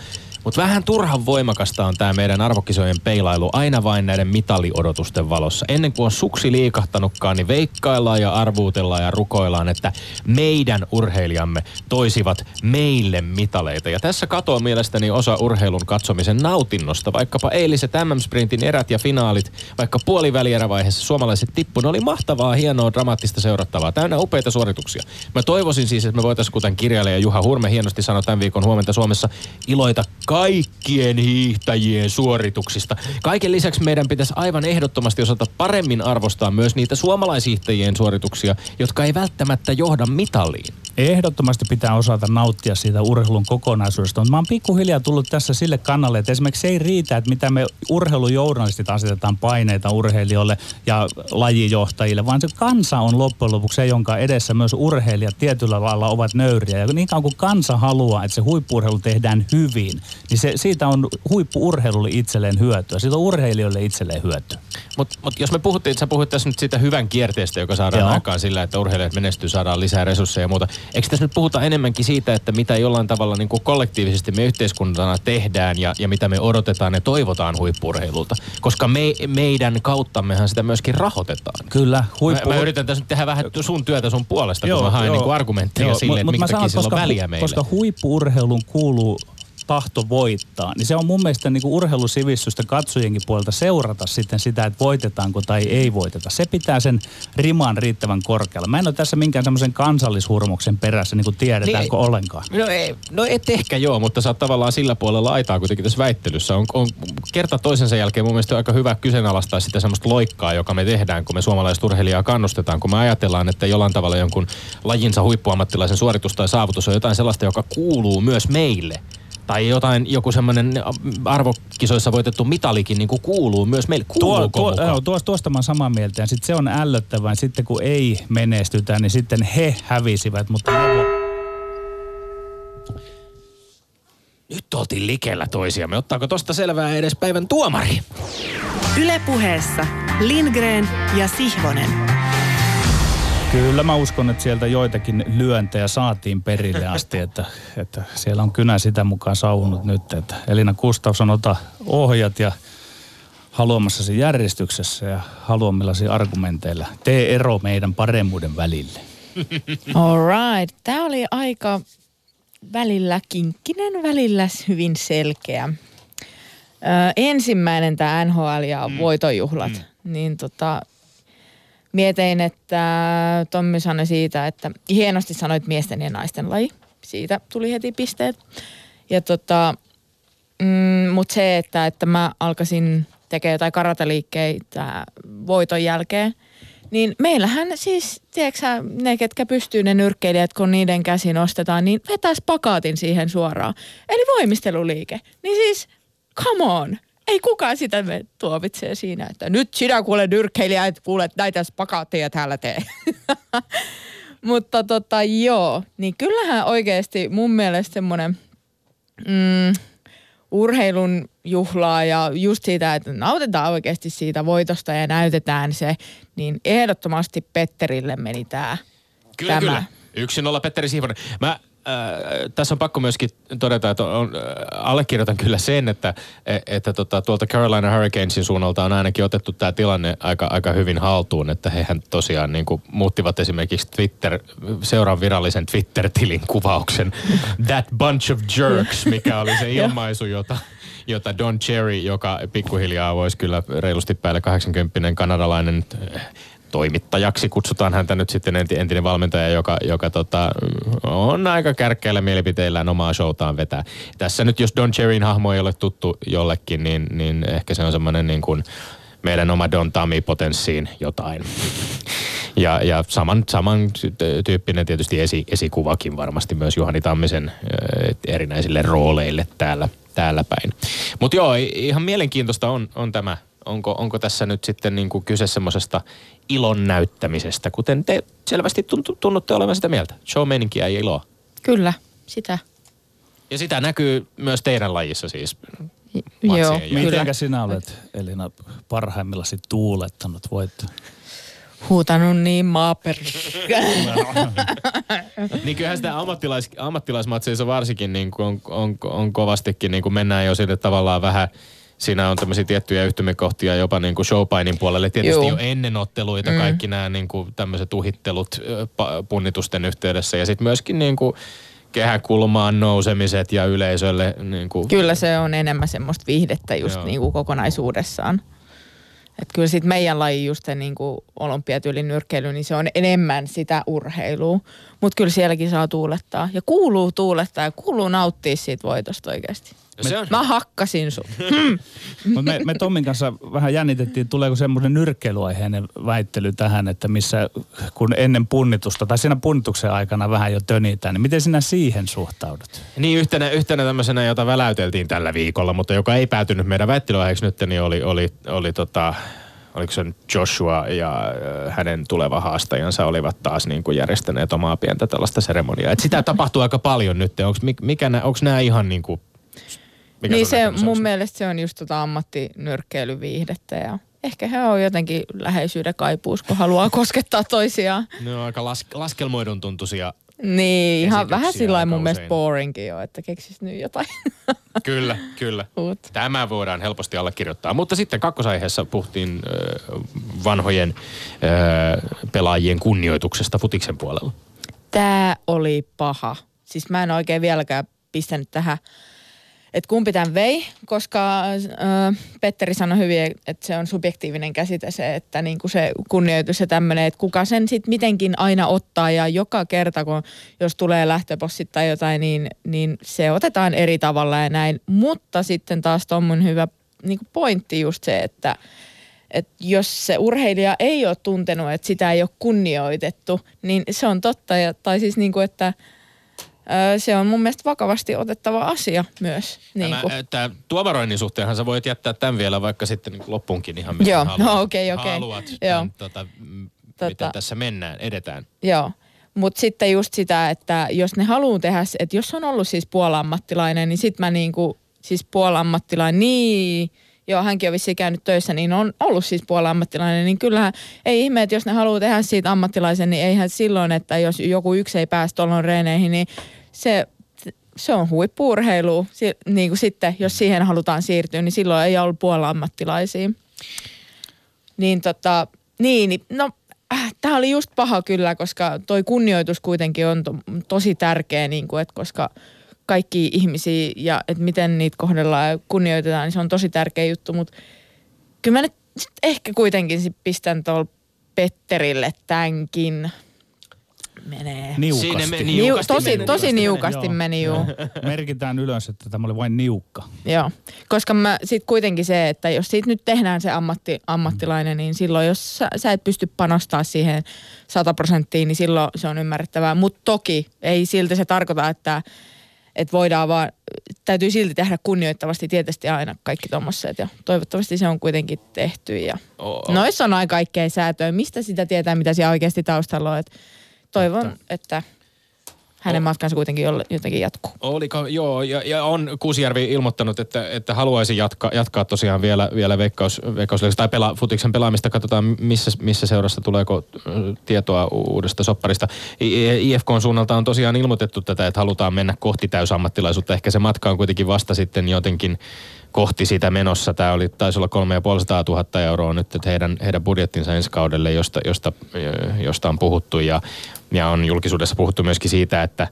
mutta vähän turhan voimakasta on tämä meidän arvokisojen peilailu aina vain näiden mitaliodotusten valossa. Ennen kuin on suksi liikahtanutkaan, niin veikkaillaan ja arvuutellaan ja rukoillaan, että meidän urheilijamme toisivat meille mitaleita. Ja tässä katoaa mielestäni osa urheilun katsomisen nautinnosta. Vaikkapa eiliset MM-sprintin erät ja finaalit, vaikka puolivälierävaiheessa suomalaiset tippu, ne oli mahtavaa, hienoa, dramaattista seurattavaa, täynnä upeita suorituksia. Mä toivoisin siis, että me voitaisiin, kuten kirjailija Juha Hurme hienosti sanoi tämän viikon huomenta Suomessa, iloita kaikkien hiihtäjien suorituksista. Kaiken lisäksi meidän pitäisi aivan ehdottomasti osata paremmin arvostaa myös niitä suomalaishiihtäjien suorituksia, jotka ei välttämättä johda mitaliin. Ehdottomasti pitää osata nauttia siitä urheilun kokonaisuudesta. Mutta mä oon pikkuhiljaa tullut tässä sille kannalle, että esimerkiksi se ei riitä, että mitä me urheilujournalistit asetetaan paineita urheilijoille ja lajijohtajille, vaan se kansa on loppujen lopuksi se, jonka edessä myös urheilijat tietyllä lailla ovat nöyriä. Ja niin kauan kuin kansa haluaa, että se huippurheilu tehdään hyvin, niin se, siitä on huippuurheilulle itselleen hyötyä. Siitä on urheilijoille itselleen hyötyä. Mutta mut jos me puhuttiin, sä puhuit tässä nyt siitä hyvän kierteestä, joka saadaan Joo. aikaan sillä, että urheilijat menestyy, saadaan lisää resursseja ja muuta. Eikö tässä nyt puhuta enemmänkin siitä, että mitä jollain tavalla niin kuin kollektiivisesti me yhteiskuntana tehdään ja, ja mitä me odotetaan ja toivotaan huippurheilulta? Koska me, meidän kauttammehan sitä myöskin rahoitetaan. Kyllä, Huippu... Mä, mä, yritän tässä nyt tehdä vähän sun työtä sun puolesta, kun mä haen niin kuin argumentteja Joo, sille, että mut- mut minkä takia sillä on väliä meille. Koska huippuurheilun kuuluu tahto voittaa, niin se on mun mielestä niin kuin urheilusivistystä katsojienkin puolelta seurata sitten sitä, että voitetaanko tai ei voiteta. Se pitää sen riman riittävän korkealla. Mä en ole tässä minkään semmoisen kansallishurmuksen perässä, niin kuin tiedetäänkö Niin, ollenkaan. No, ei, no et ehkä joo, mutta sä oot tavallaan sillä puolella aitaa kuitenkin tässä väittelyssä. On, on kerta toisensa jälkeen mun mielestä aika hyvä kyseenalaistaa sitä semmoista loikkaa, joka me tehdään, kun me suomalaiset urheilijaa kannustetaan. Kun me ajatellaan, että jollain tavalla jonkun lajinsa huippuammattilaisen suoritus tai saavutus on jotain sellaista, joka kuuluu myös meille. Tai jotain, joku semmoinen arvokisoissa voitettu mitalikin niin kuin kuuluu myös meille. Kuuluuko Tuo, tuo, joo, tuosta, tuosta mä oon samaa mieltä. Ja sitten se on ällöttävää. Sitten kun ei menestytä, niin sitten he hävisivät. Mutta Nyt oltiin likellä toisiamme. Ottaako tosta selvää edes päivän tuomari? Ylepuheessa Lindgren ja Sihvonen. Kyllä mä uskon, että sieltä joitakin lyöntejä saatiin perille asti, että, että siellä on kynä sitä mukaan saunut nyt. Että Elina Gustafsson, ota ohjat ja haluamassasi järjestyksessä ja haluamillasi argumenteilla. Tee ero meidän paremmuuden välille. All right. Tämä oli aika välillä kinkkinen, välillä hyvin selkeä. Ö, ensimmäinen tämä NHL ja mm. voitojuhlat. Mm. Niin tota, mietin, että Tommi sanoi siitä, että hienosti sanoit miesten ja naisten laji. Siitä tuli heti pisteet. Ja tota, mm, mutta se, että, että mä alkaisin tekemään jotain karateliikkeitä voiton jälkeen, niin meillähän siis, tiedätkö ne, ketkä pystyy ne nyrkkeilijät, kun niiden käsi nostetaan, niin vetäis pakaatin siihen suoraan. Eli voimisteluliike. Niin siis, come on. Ei kukaan sitä me tuomitsee siinä, että nyt sinä kuule nyrkkeilijä, että kuule näitä spakaatteja täällä tee. Mutta tota joo, niin kyllähän oikeasti mun mielestä semmoinen mm, urheilun juhlaa ja just siitä, että nautitaan oikeasti siitä voitosta ja näytetään se, niin ehdottomasti Petterille meni tämä. Kyllä, tämä. kyllä. Yksi nolla Petteri Siivonen. Mä äh, tässä on pakko myöskin todeta, että on, äh, allekirjoitan kyllä sen, että, e- että tota, tuolta Carolina Hurricanesin suunnalta on ainakin otettu tämä tilanne aika, aika hyvin haltuun, että hehän tosiaan niin kuin, muuttivat esimerkiksi Twitter, seuraan virallisen Twitter-tilin kuvauksen That Bunch of Jerks, mikä oli se ilmaisu, jota, jota Don Cherry, joka pikkuhiljaa voisi kyllä reilusti päälle 80 kanadalainen toimittajaksi, kutsutaan häntä nyt sitten enti- entinen valmentaja, joka, joka tota, on aika kärkkäillä mielipiteillään omaa showtaan vetää. Tässä nyt jos Don Cherryn hahmo ei ole tuttu jollekin, niin, niin ehkä se on semmoinen niin kuin meidän oma Don Tami potenssiin jotain. Ja, ja saman, saman tyyppinen tietysti esi, esikuvakin varmasti myös Juhani Tammisen ö, erinäisille rooleille täällä, täällä päin. Mutta joo, ihan mielenkiintoista on, on tämä onko, onko tässä nyt sitten niin kuin kyse semmoisesta ilon näyttämisestä, kuten te selvästi tunnutte olevan sitä mieltä. show ja iloa. Kyllä, sitä. Ja sitä näkyy myös teidän lajissa siis. Joo, Mitenkä sinä olet, Elina, parhaimmillasi tuulettanut? Voit huutanut niin maaper. niin kyllähän sitä ammattilais, ammattilaismatseissa varsinkin niin on, on, on, kovastikin niin kuin mennään jo sille tavallaan vähän – siinä on tämmöisiä tiettyjä yhtymäkohtia jopa niin kuin showpainin puolelle. Tietysti Juu. jo ennen otteluita mm. kaikki nämä niin kuin tämmöiset uhittelut punnitusten yhteydessä ja sitten myöskin niin kuin kehäkulmaan nousemiset ja yleisölle. Niin kuin... Kyllä se on enemmän semmoista viihdettä just niin kuin kokonaisuudessaan. Et kyllä sitten meidän laji just se niin kuin olympiatyylin nyrkkeily, niin se on enemmän sitä urheilua. Mutta kyllä sielläkin saa tuulettaa. Ja kuuluu tuulettaa ja kuuluu nauttia siitä voitosta oikeasti. Me, se on. Mä hakkasin sun. Hmm. me, me Tommin kanssa vähän jännitettiin, tuleeko semmoinen nyrkkeilyaiheinen väittely tähän, että missä kun ennen punnitusta tai siinä punnituksen aikana vähän jo tönitään, niin miten sinä siihen suhtaudut? Niin yhtenä, yhtenä tämmöisenä, jota väläyteltiin tällä viikolla, mutta joka ei päätynyt meidän väittelyaiheeksi nyt, niin oli, oli, oli tota, oliko se Joshua ja hänen tuleva haastajansa olivat taas niin kuin järjestäneet omaa pientä tällaista seremoniaa. Et sitä tapahtuu aika paljon nyt. Onko nämä ihan niin kuin mikä niin se, mun mielestä se on just tota ammattinyrkkeilyviihdettä ja ehkä he on jotenkin läheisyyden kaipuus, kun haluaa koskettaa toisiaan. Ne on aika las, laskelmoidun tuntuisia niin, ihan vähän sillä mun mielestä boringin jo, että keksis nyt jotain. kyllä, kyllä. Uut. Tämä voidaan helposti allekirjoittaa. Mutta sitten kakkosaiheessa puhuttiin äh, vanhojen äh, pelaajien kunnioituksesta futiksen puolella. Tämä oli paha. Siis mä en oikein vieläkään pistänyt tähän että kumpi tämän vei, koska äh, Petteri sanoi hyvin, että se on subjektiivinen käsite se, että niin kuin se kunnioitus ja tämmöinen, että kuka sen sitten mitenkin aina ottaa ja joka kerta, kun jos tulee lähtöpossit tai jotain, niin, niin se otetaan eri tavalla ja näin. Mutta sitten taas tuommoinen hyvä niin kuin pointti just se, että että jos se urheilija ei ole tuntenut, että sitä ei ole kunnioitettu, niin se on totta. Ja, tai siis niin kuin, että – se on mun mielestä vakavasti otettava asia myös. Niin Tämä, että tuomaroinnin suhteenhan sä voit jättää tämän vielä vaikka sitten niin loppuunkin ihan miten Joo, haluat, no, okay, okay. haluat Joo. Tämän, tota, tota, miten tässä mennään, edetään. Joo, mutta sitten just sitä, että jos ne haluaa tehdä, että jos on ollut siis puolammattilainen, niin sitten mä niinku, siis puolammattilainen, niin joo, hänkin on vissiin käynyt töissä, niin on ollut siis puola-ammattilainen, niin kyllähän ei ihme, että jos ne haluaa tehdä siitä ammattilaisen, niin eihän silloin, että jos joku yksi ei pääse tuolloin reeneihin, niin se, se on huippuurheilu. Si, niin kuin sitten, jos siihen halutaan siirtyä, niin silloin ei ollut puola-ammattilaisia. Niin tota, niin, niin no äh, tämä oli just paha kyllä, koska toi kunnioitus kuitenkin on to, tosi tärkeä, niin kuin, että koska – kaikki ihmisiä ja että miten niitä kohdellaan ja kunnioitetaan, niin se on tosi tärkeä juttu. Mutta kyllä mä nyt ehkä kuitenkin sit pistän tuolla Petterille tämänkin menee. Niukasti. meni, niukasti Niu, tosi, meni, tosi niukasti meni, meni juu. Merkitään ylös, että tämä oli vain niukka. Joo, koska mä sit kuitenkin se, että jos siitä nyt tehdään se ammatti, ammattilainen, niin silloin jos sä, sä et pysty panostaa siihen 100 prosenttiin, niin silloin se on ymmärrettävää. Mutta toki ei silti se tarkoita, että että voidaan vaan, täytyy silti tehdä kunnioittavasti tietysti aina kaikki tuommoiset ja toivottavasti se on kuitenkin tehty ja oh. noissa on aina kaikkea säätöä. Mistä sitä tietää, mitä siellä oikeasti taustalla on, että toivon, että, että hänen o- matkansa kuitenkin jotenkin jatkuu. Oliko, joo, ja, ja on Kuusijärvi ilmoittanut, että, että haluaisi jatka, jatkaa tosiaan vielä, vielä veikkaus, veikkaus tai pela, futiksen pelaamista. Katsotaan, missä, missä seurassa tuleeko tietoa uudesta sopparista. IFK on suunnalta on tosiaan ilmoitettu tätä, että halutaan mennä kohti täysammattilaisuutta. Ehkä se matka on kuitenkin vasta sitten jotenkin kohti sitä menossa. Tämä oli, taisi olla 3500 000 euroa nyt että heidän, heidän budjettinsa ensi kaudelle, josta, josta, josta on puhuttu. Ja, ja on julkisuudessa puhuttu myöskin siitä, että,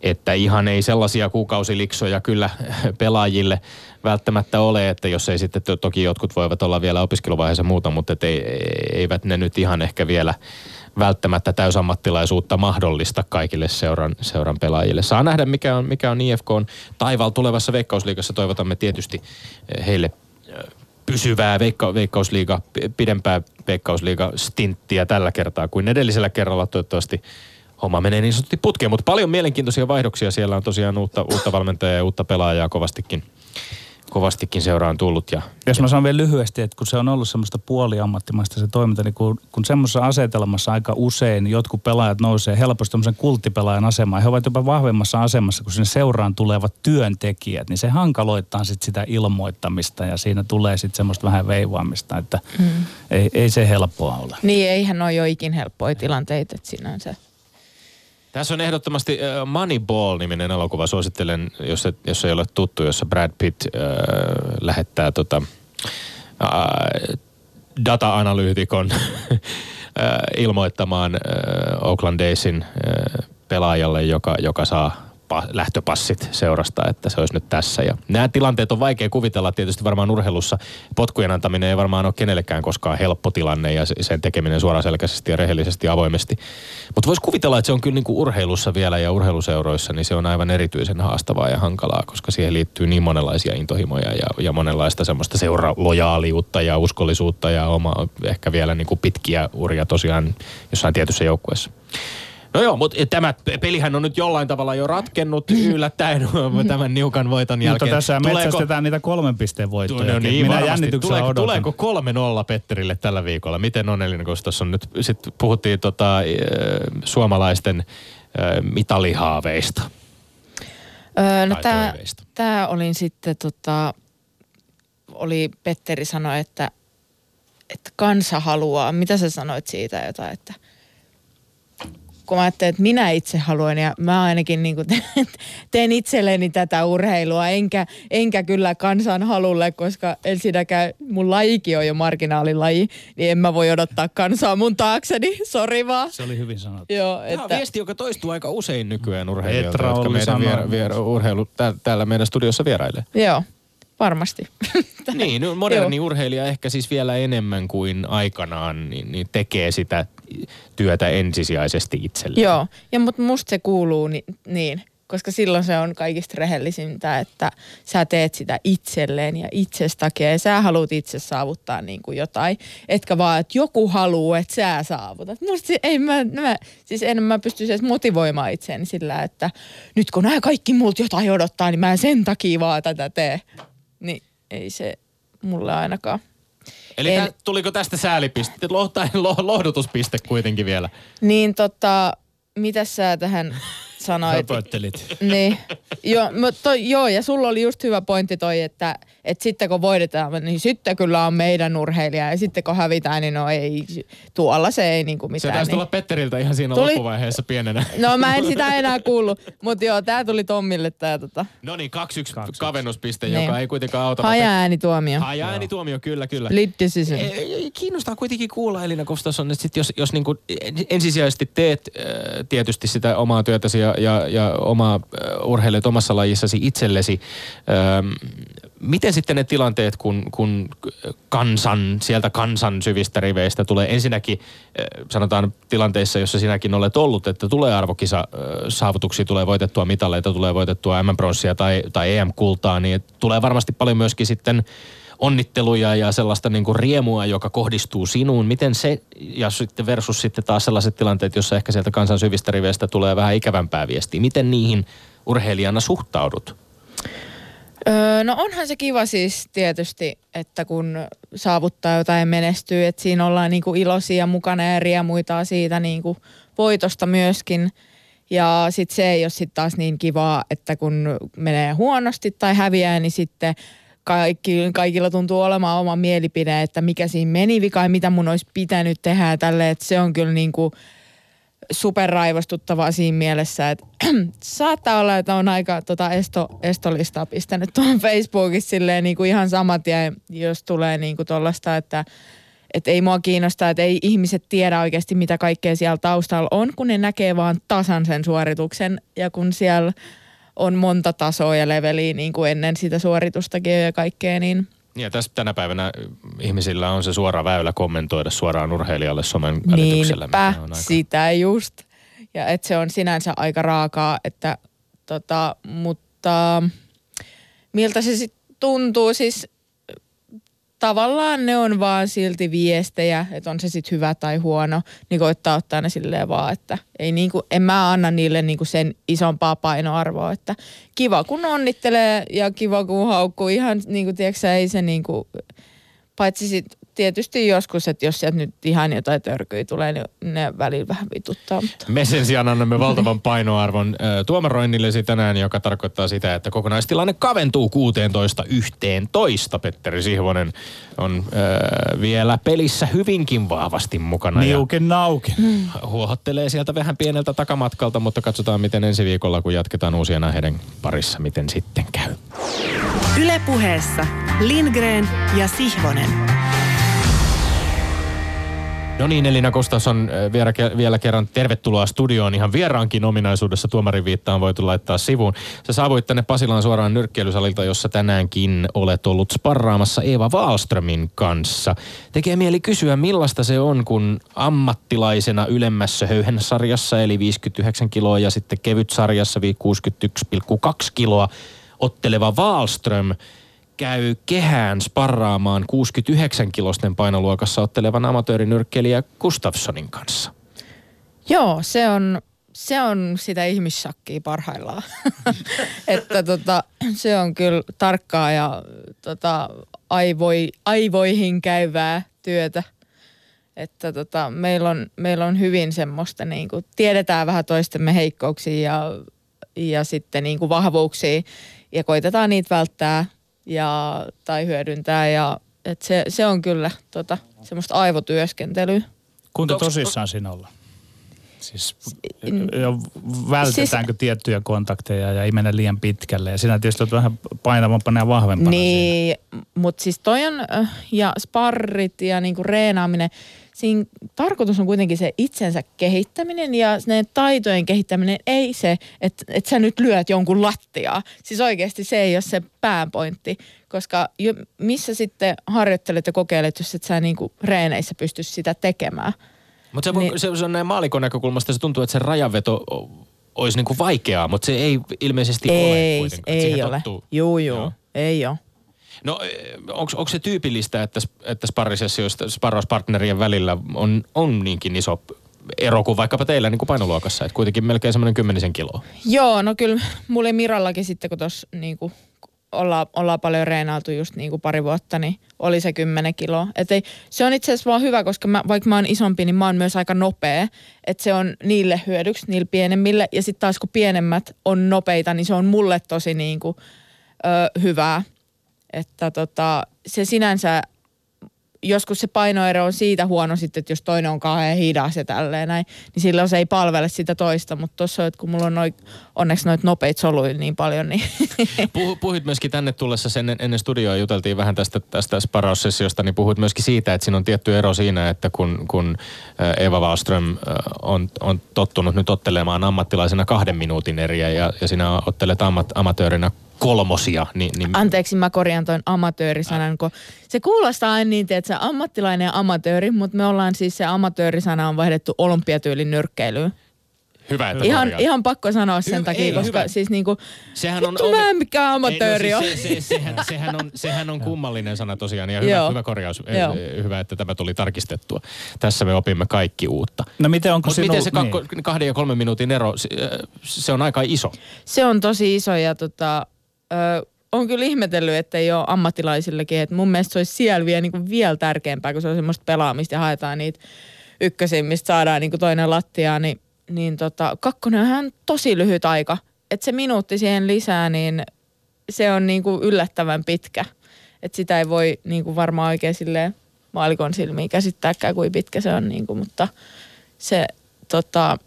että ihan ei sellaisia kuukausiliksoja kyllä pelaajille välttämättä ole, että jos ei sitten, toki jotkut voivat olla vielä opiskeluvaiheessa muuta, mutta ei, eivät ne nyt ihan ehkä vielä välttämättä täysammattilaisuutta mahdollista kaikille seuran, seuran pelaajille. Saa nähdä, mikä on, mikä on IFK on taivaalla tulevassa veikkausliigassa. Toivotamme tietysti eh, heille pysyvää veikka, veikkausliiga, pidempää veikkausliiga-stinttiä tällä kertaa kuin edellisellä kerralla. Toivottavasti homma menee niin sanotusti putkeen, mutta paljon mielenkiintoisia vaihdoksia. Siellä on tosiaan uutta, uutta valmentajaa ja uutta pelaajaa kovastikin kovastikin seuraan tullut. Ja, Jos mä sanon vielä lyhyesti, että kun se on ollut semmoista puoliammattimaista se toiminta, niin kun, kun semmoisessa asetelmassa aika usein jotkut pelaajat nousee helposti tämmöisen kulttipelaajan asemaan, he ovat jopa vahvemmassa asemassa, kun sinne seuraan tulevat työntekijät, niin se hankaloittaa sitten sitä ilmoittamista ja siinä tulee sitten semmoista vähän veivaamista, että mm. ei, ei se helppoa ole. Niin, eihän ole jo ikin helppoja tilanteita, että sinänsä. Tässä on ehdottomasti uh, Moneyball-niminen elokuva. Suosittelen, jos, et, jos ei ole tuttu, jossa Brad Pitt uh, lähettää tota, uh, data-analyytikon uh, ilmoittamaan uh, Oakland Daysin uh, pelaajalle, joka, joka saa lähtöpassit seurasta, että se olisi nyt tässä. Ja nämä tilanteet on vaikea kuvitella tietysti varmaan urheilussa. Potkujen antaminen ei varmaan ole kenellekään koskaan helppo tilanne ja sen tekeminen suoraselkäisesti ja rehellisesti ja avoimesti. Mutta voisi kuvitella, että se on kyllä niin kuin urheilussa vielä ja urheiluseuroissa, niin se on aivan erityisen haastavaa ja hankalaa, koska siihen liittyy niin monenlaisia intohimoja ja, ja monenlaista semmoista seuralojaaliutta ja uskollisuutta ja oma, ehkä vielä niin kuin pitkiä uria tosiaan jossain tietyssä joukkueessa. No joo, mutta tämä pelihän on nyt jollain tavalla jo ratkennut yllättäen tämän niukan voiton jälkeen. Mutta tässä tuleeko, metsästetään niitä kolmen pisteen voittoja. No niin, Minä jännityksellä tuleeko, odotan. Tuleeko 3-0 Petterille tällä viikolla? Miten on Elina, kun tuossa on nyt, sit puhuttiin tota, e, suomalaisten e, mitalihaaveista. Öö, no tämä olin sitten tota, oli Petteri sanoi, että, että kansa haluaa. Mitä sä sanoit siitä jotain, että – kun mä ajattelin, että minä itse haluan ja mä ainakin niin teen itselleni tätä urheilua, enkä, enkä kyllä kansan halulle, koska ensinnäkään mun lajikin on jo marginaalilaji, niin en mä voi odottaa kansaa mun taakseni, sori vaan. Se oli hyvin sanottu. Joo, että... Tämä on viesti, joka toistuu aika usein nykyään urheilijoilta, jotka meidän vier, vier, urheilu täällä meidän studiossa vierailee. Joo varmasti. niin, no moderni Joo. urheilija ehkä siis vielä enemmän kuin aikanaan niin, niin tekee sitä työtä ensisijaisesti itselleen. Joo, ja mutta musta se kuuluu ni, niin, koska silloin se on kaikista rehellisintä, että sä teet sitä itselleen ja itsestäkin ja sä haluat itse saavuttaa niin kuin jotain. Etkä vaan, että joku haluaa, että sä saavutat. Musta se, ei mä, mä, siis en mä pysty edes motivoimaan itseäni sillä, että nyt kun nämä kaikki multa jotain odottaa, niin mä en sen takia vaan tätä tee. Niin ei se mulle ainakaan. Eli en... tuliko tästä säälipiste, tai lohdutuspiste kuitenkin vielä? Niin tota, mitä sä tähän sanoit? Höpöttelit. Niin. Joo, mutta joo, ja sulla oli just hyvä pointti toi, että – että sitten kun voitetaan, niin sitten kyllä on meidän urheilija ja sitten kun hävitään, niin no ei, tuolla se ei niinku mitään. Se taisi niin. tulla Petteriltä ihan siinä tuli... loppuvaiheessa pienenä. No mä en sitä enää kuullut, mutta joo, tää tuli Tommille tää tota. No niin, 2-1 kavennuspiste, niin. joka ei kuitenkaan auta. Haja-äänituomio. Haja-äänituomio, kyllä, kyllä. Split decision. E, e, kiinnostaa kuitenkin kuulla Elina Gustafsson, että sit jos, jos niinku ensisijaisesti teet äh, tietysti sitä omaa työtäsi ja, ja, ja omaa äh, urheilijat omassa lajissasi itsellesi, äh, miten sitten ne tilanteet, kun, kun kansan, sieltä kansan syvistä riveistä tulee ensinnäkin, eh, sanotaan tilanteissa, jossa sinäkin olet ollut, että tulee arvokisa eh, saavutuksia, tulee voitettua mitaleita, tulee voitettua M-pronssia tai, tai EM-kultaa, niin tulee varmasti paljon myöskin sitten onnitteluja ja sellaista niin kuin riemua, joka kohdistuu sinuun. Miten se, ja sitten versus sitten taas sellaiset tilanteet, jossa ehkä sieltä kansan syvistä riveistä tulee vähän ikävämpää viestiä. Miten niihin urheilijana suhtaudut? Öö, no onhan se kiva siis tietysti, että kun saavuttaa jotain menestyy, että siinä ollaan niinku iloisia mukana ja riemuitaa siitä niinku voitosta myöskin. Ja sitten se ei ole sitten taas niin kivaa, että kun menee huonosti tai häviää, niin sitten kaikki, kaikilla tuntuu olemaan oma mielipide, että mikä siinä meni vika ja mitä mun olisi pitänyt tehdä tälle, että se on kyllä niinku – superraivostuttavaa siinä mielessä, että saattaa olla, että on aika tota esto, estolistaa pistänyt tuon Facebookissa silleen niin kuin ihan samat ja jos tulee niin kuin tollasta, että että ei mua kiinnosta, että ei ihmiset tiedä oikeasti mitä kaikkea siellä taustalla on, kun ne näkee vaan tasan sen suorituksen ja kun siellä on monta tasoa ja leveliä niin kuin ennen sitä suoritustakin ja kaikkea, niin – ja tässä tänä päivänä ihmisillä on se suora väylä kommentoida suoraan urheilijalle somen välityksellä. Niinpä, aika... sitä just. Ja että se on sinänsä aika raakaa, että tota, mutta miltä se sitten tuntuu siis tavallaan ne on vaan silti viestejä, että on se sitten hyvä tai huono, niin koittaa ottaa ne silleen vaan, että ei niinku, en mä anna niille niinku sen isompaa painoarvoa, että kiva kun onnittelee ja kiva kun haukkuu, ihan niinku, tiedätkö ei se niinku, paitsi sit tietysti joskus, että jos sieltä nyt ihan jotain törkyjä tulee, niin ne välillä vähän vituttaa. Mutta. Me sen sijaan annamme valtavan painoarvon äh, tuomaroinnillesi tänään, joka tarkoittaa sitä, että kokonaistilanne kaventuu 16-11. Petteri Sihvonen on äh, vielä pelissä hyvinkin vahvasti mukana. Niukin naukin. Ja huohottelee sieltä vähän pieneltä takamatkalta, mutta katsotaan miten ensi viikolla, kun jatketaan uusien aiheiden parissa, miten sitten käy. Ylepuheessa Lindgren ja Sihvonen. No niin, Elina Gustafsson, äh, vielä, vielä kerran tervetuloa studioon. Ihan vieraankin ominaisuudessa tuomarin viittaan voitu laittaa sivuun. Sä saavuit tänne Pasilaan suoraan nyrkkeilysalilta, jossa tänäänkin olet ollut sparraamassa Eeva Wallströmin kanssa. Tekee mieli kysyä, millaista se on, kun ammattilaisena ylemmässä höyhensarjassa, eli 59 kiloa ja sitten kevyt sarjassa 61,2 kiloa otteleva Wallström – käy kehään sparraamaan 69 kilosten painoluokassa ottelevan amatöörinyrkkeilijä Gustafssonin kanssa. Joo, se on, se on sitä ihmissakkia parhaillaan. että tota, se on kyllä tarkkaa ja tota, aivoi, aivoihin käyvää työtä. Että tota, meillä, on, meillä on hyvin semmoista, niin kuin, tiedetään vähän toistemme heikkouksia ja, ja sitten niin kuin vahvuuksia ja koitetaan niitä välttää – ja, tai hyödyntää. Ja, et se, se on kyllä tota, semmoista aivotyöskentelyä. Kuinka tosissaan siinä olla? Siis, ja vältetäänkö siis, tiettyjä kontakteja ja ei mennä liian pitkälle. Ja sinä tietysti olet vähän painavampana ja vahvempana Niin, mutta siis toi on, ja sparrit ja niinku reenaaminen, siinä tarkoitus on kuitenkin se itsensä kehittäminen ja ne taitojen kehittäminen, ei se, että, että sä nyt lyöt jonkun lattiaa. Siis oikeasti se ei ole se pääpointti, koska jo, missä sitten harjoittelet ja kokeilet, jos et sä niinku reeneissä pysty sitä tekemään. Mutta se, niin, se, se on näin maalikon näkökulmasta, se tuntuu, että se rajanveto olisi niinku vaikeaa, mutta se ei ilmeisesti ei, ole kuitenkaan. Ei ole. Juu, juu, Joo. ei ole. No onko se tyypillistä, että, että sparrisessioista sparrauspartnerien välillä on, on niinkin iso ero kuin vaikkapa teillä niin kuin painoluokassa, että kuitenkin melkein semmoinen kymmenisen kiloa. Joo, no kyllä mulle Mirallakin sitten, kun tuossa niin kuin ollaan, ollaan paljon reenailtu just niin kuin pari vuotta, niin oli se kymmenen kiloa. Et ei, se on itse asiassa vaan hyvä, koska mä, vaikka mä oon isompi, niin mä oon myös aika nopea. Että se on niille hyödyksi, niille pienemmille. Ja sitten taas kun pienemmät on nopeita, niin se on mulle tosi niin kuin, ö, hyvää. Että tota, se sinänsä, joskus se painoero on siitä huono sitten, että jos toinen on kauhean hidas ja tälleen näin, niin silloin se ei palvele sitä toista. Mutta tuossa, että kun mulla on noi, onneksi noita nopeita soluja niin paljon, niin... puhuit myöskin tänne tullessa sen ennen studioa, juteltiin vähän tästä, tästä sparaussessiosta, niin puhuit myöskin siitä, että siinä on tietty ero siinä, että kun, kun Eva Wallström on, on tottunut nyt ottelemaan ammattilaisena kahden minuutin eriä ja, ja sinä ottelet ammat, amatöörinä kolmosia. Niin, niin... Anteeksi, mä korjaan tuon amatöörisanan, kun se kuulostaa aina niin, että se ammattilainen ja amatööri, mutta me ollaan siis se amatöörisana on vaihdettu olympiatyylin nyrkkeilyyn. Hyvä, että ihan, ihan pakko sanoa sen Hy- takia, ei, koska hyvä. siis niinku, sehän on, on, mä mikä amatööri no, siis se, se, sehän, sehän, on, sehän on kummallinen sana tosiaan ja hyvä, hyvä korjaus. Joo. Hyvä, että tämä tuli tarkistettua. Tässä me opimme kaikki uutta. No miten onko sinu... miten se kakko, niin. kahden ja kolmen minuutin ero, se on aika iso. Se on tosi iso ja tota, ö, on kyllä ihmetellyt, että ei ole ammattilaisillekin. Et mun mielestä se olisi siellä vielä, niin kuin vielä tärkeämpää, kun se on semmoista pelaamista ja haetaan niitä ykkösiä, mistä saadaan niin kuin toinen lattia, niin, niin tota, kakkonen on tosi lyhyt aika. Että se minuutti siihen lisää, niin se on niin kuin yllättävän pitkä. Että sitä ei voi niin kuin varmaan oikein silleen maalikon silmiin käsittääkään, kuin pitkä se on, niin kuin, mutta se tota,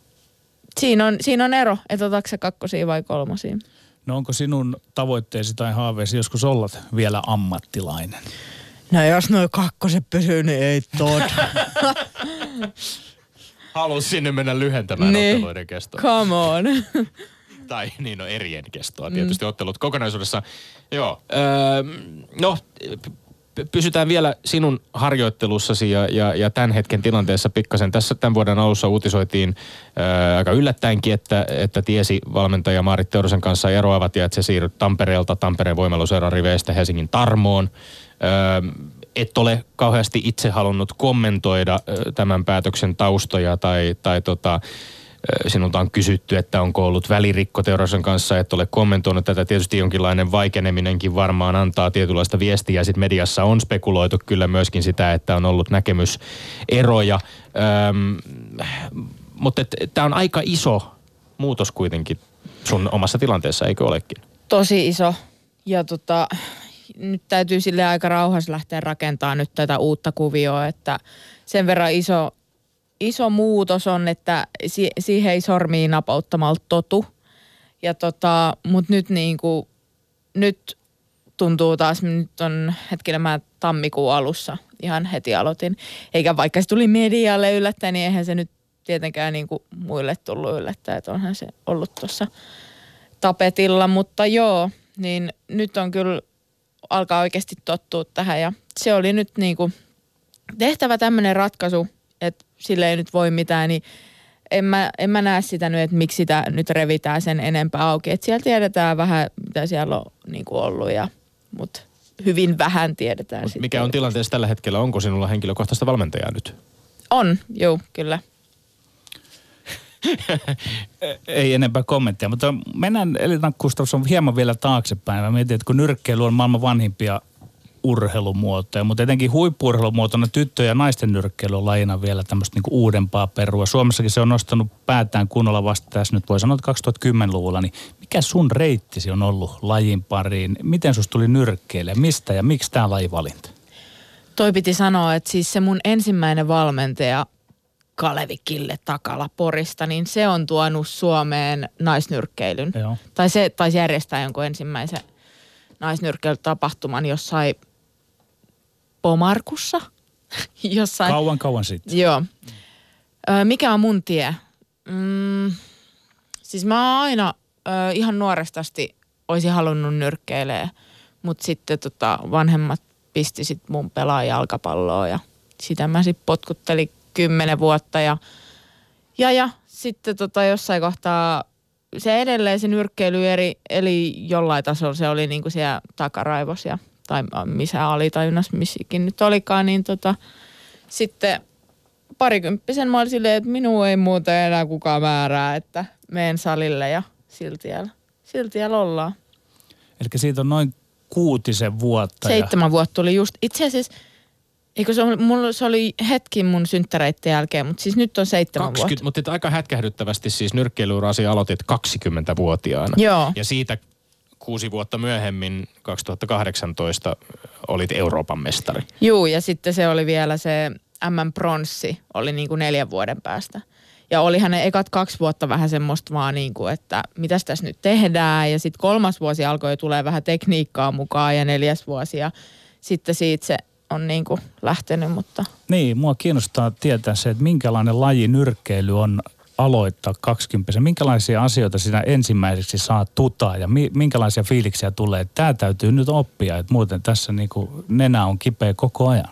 siinä on, siinä on ero, että otatko se kakkosia vai kolmosia. No onko sinun tavoitteesi tai haaveesi joskus olla vielä ammattilainen? No jos noin kakkoset pysyy, niin ei tot. Halus sinne mennä lyhentämään niin. otteluiden kestoa. Come on. tai niin no erien kestoa tietysti mm. ottelut kokonaisuudessa. Joo, öö, no pysytään vielä sinun harjoittelussasi ja, ja, ja tämän hetken tilanteessa pikkasen. Tässä tämän vuoden alussa uutisoitiin ää, aika yllättäenkin, että, että tiesi valmentaja Maarit Teurosen kanssa eroavat ja että se siirryt Tampereelta Tampereen voimaluseeran riveistä Helsingin Tarmoon. Ää, et ole kauheasti itse halunnut kommentoida ö, tämän päätöksen taustoja tai, tai tota, sinulta on kysytty, että onko ollut välirikko Teurasen kanssa, et ole kommentoinut tätä. Tietysti jonkinlainen vaikeneminenkin varmaan antaa tietynlaista viestiä. Sitten mediassa on spekuloitu kyllä myöskin sitä, että on ollut näkemyseroja. Öm, mutta tämä on aika iso muutos kuitenkin sun omassa tilanteessa, eikö olekin? Tosi iso. Ja tota, nyt täytyy sille aika rauhassa lähteä rakentamaan nyt tätä uutta kuvioa, että sen verran iso, iso muutos on, että si- siihen ei sormiin napauttamalla totu. Ja tota, mut nyt niinku, nyt tuntuu taas, nyt on hetkellä mä tammikuun alussa ihan heti aloitin. Eikä vaikka se tuli medialle yllättäen, niin eihän se nyt tietenkään niinku muille tullut yllättäen, että onhan se ollut tuossa tapetilla, mutta joo, niin nyt on kyllä alkaa oikeasti tottua tähän ja se oli nyt niinku tehtävä tämmöinen ratkaisu, sille ei nyt voi mitään, niin en mä, en mä näe sitä nyt, että miksi sitä nyt revitään sen enempää auki. Että siellä tiedetään vähän, mitä siellä on niinku ollut, ja, mutta hyvin vähän tiedetään. Mut mikä on tilanteessa tällä hetkellä? Onko sinulla henkilökohtaista valmentajaa nyt? On, joo, kyllä. Ei enempää kommenttia, mutta mennään Elina Gustafsson hieman vielä taaksepäin. Mä mietin, että kun nyrkkeily on maailman vanhimpia urheilumuotoja, mutta etenkin huippurheilumuotona tyttö- ja naisten nyrkkeily on lajina vielä tämmöistä niinku uudempaa perua. Suomessakin se on nostanut päätään kunnolla vasta tässä nyt voi sanoa, että 2010-luvulla. Niin mikä sun reittisi on ollut lajin pariin? Miten susta tuli nyrkkeille? Mistä ja miksi tämä lajivalinta? Toi piti sanoa, että siis se mun ensimmäinen valmentaja Kalevi Kille Takala Porista, niin se on tuonut Suomeen naisnyrkkeilyn. Joo. Tai se taisi järjestää jonkun ensimmäisen naisnyrkkeilytapahtuman jossain Pomarkussa. jossain. Kauan kauan sitten. Joo. Ö, mikä on mun tie? Mm, siis mä oon aina ö, ihan nuoresta asti olisin halunnut nyrkkeilee, mutta sitten tota, vanhemmat pisti sit mun pelaa jalkapalloa ja sitä mä sitten potkuttelin kymmenen vuotta ja, ja, ja sitten tota, jossain kohtaa se edelleen se nyrkkeily eri, eli jollain tasolla se oli niinku siellä takaraivossa ja, tai missä alitajunnassa missikin nyt olikaan, niin tota, sitten parikymppisen mä olin silleen, että minua ei muuten enää kukaan määrää, että meen salille ja silti siellä, silti siellä ollaan. Eli siitä on noin kuutisen vuotta. ja- Seitsemän vuotta tuli just, itse asiassa, eikö se, oli, mulla, se oli hetki mun synttäreiden jälkeen, mutta siis nyt on seitsemän 20, vuotta. mutta aika hätkähdyttävästi siis nyrkkeilyurasi aloitit 20-vuotiaana. Joo. Ja siitä kuusi vuotta myöhemmin, 2018, olit Euroopan mestari. Juu, ja sitten se oli vielä se M-pronssi, oli niin kuin neljän vuoden päästä. Ja olihan ne ekat kaksi vuotta vähän semmoista vaan niin kuin, että mitäs tässä nyt tehdään. Ja sitten kolmas vuosi alkoi tulee vähän tekniikkaa mukaan ja neljäs vuosi. Ja sitten siitä se on niin kuin lähtenyt, mutta Niin, mua kiinnostaa tietää se, että minkälainen laji nyrkkeily on aloittaa 20 Minkälaisia asioita sinä ensimmäiseksi saa tutaa ja mi- minkälaisia fiiliksiä tulee? Tämä täytyy nyt oppia, että muuten tässä niinku nenä on kipeä koko ajan.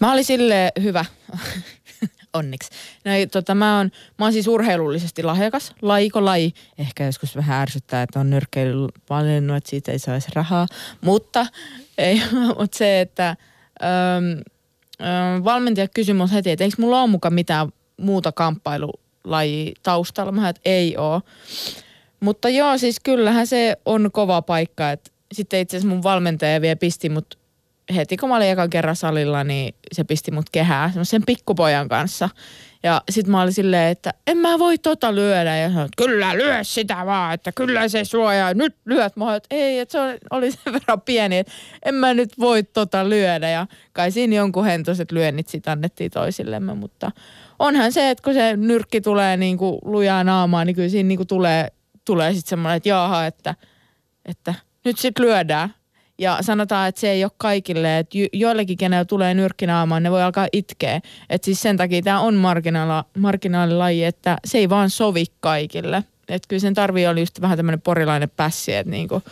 Mä olin sille hyvä, onneksi. No, tota, mä, oon, mä oon siis urheilullisesti lahjakas, lajiko laji. Ehkä joskus vähän ärsyttää, että on nyrkkeily valinnut, että siitä ei saisi rahaa. Mutta, ei, mutta se, että äm, äm, valmentaja kysyi mun heti, että eikö mulla ole mukaan mitään muuta kamppailulajia taustalla. Mä että ei oo. Mutta joo, siis kyllähän se on kova paikka. Että sitten itse asiassa mun valmentaja vielä pisti mut heti kun mä olin ekan kerran salilla, niin se pisti mut kehää sen pikkupojan kanssa. Ja sit mä olin silleen, että en mä voi tota lyödä. Ja sanoin, kyllä lyö sitä vaan, että kyllä se suojaa. Nyt lyöt. Mä olin, että ei, että se oli- sen verran pieni, että en mä nyt voi tota lyödä. Ja kai siinä jonkun hentoiset lyönnit sit annettiin toisillemme, mutta onhan se, että kun se nyrkki tulee niin kuin lujaa naamaan, niin kyllä siinä niin kuin tulee, tulee sitten semmoinen, että jaha, että, että nyt sitten lyödään. Ja sanotaan, että se ei ole kaikille, että jo- joillekin, kenellä tulee nyrkkinaamaan, ne voi alkaa itkeä. Että siis sen takia tämä on marginaala, marginaalilaji, että se ei vaan sovi kaikille. Että kyllä sen tarvii olla just vähän tämmöinen porilainen pässi, että niinku,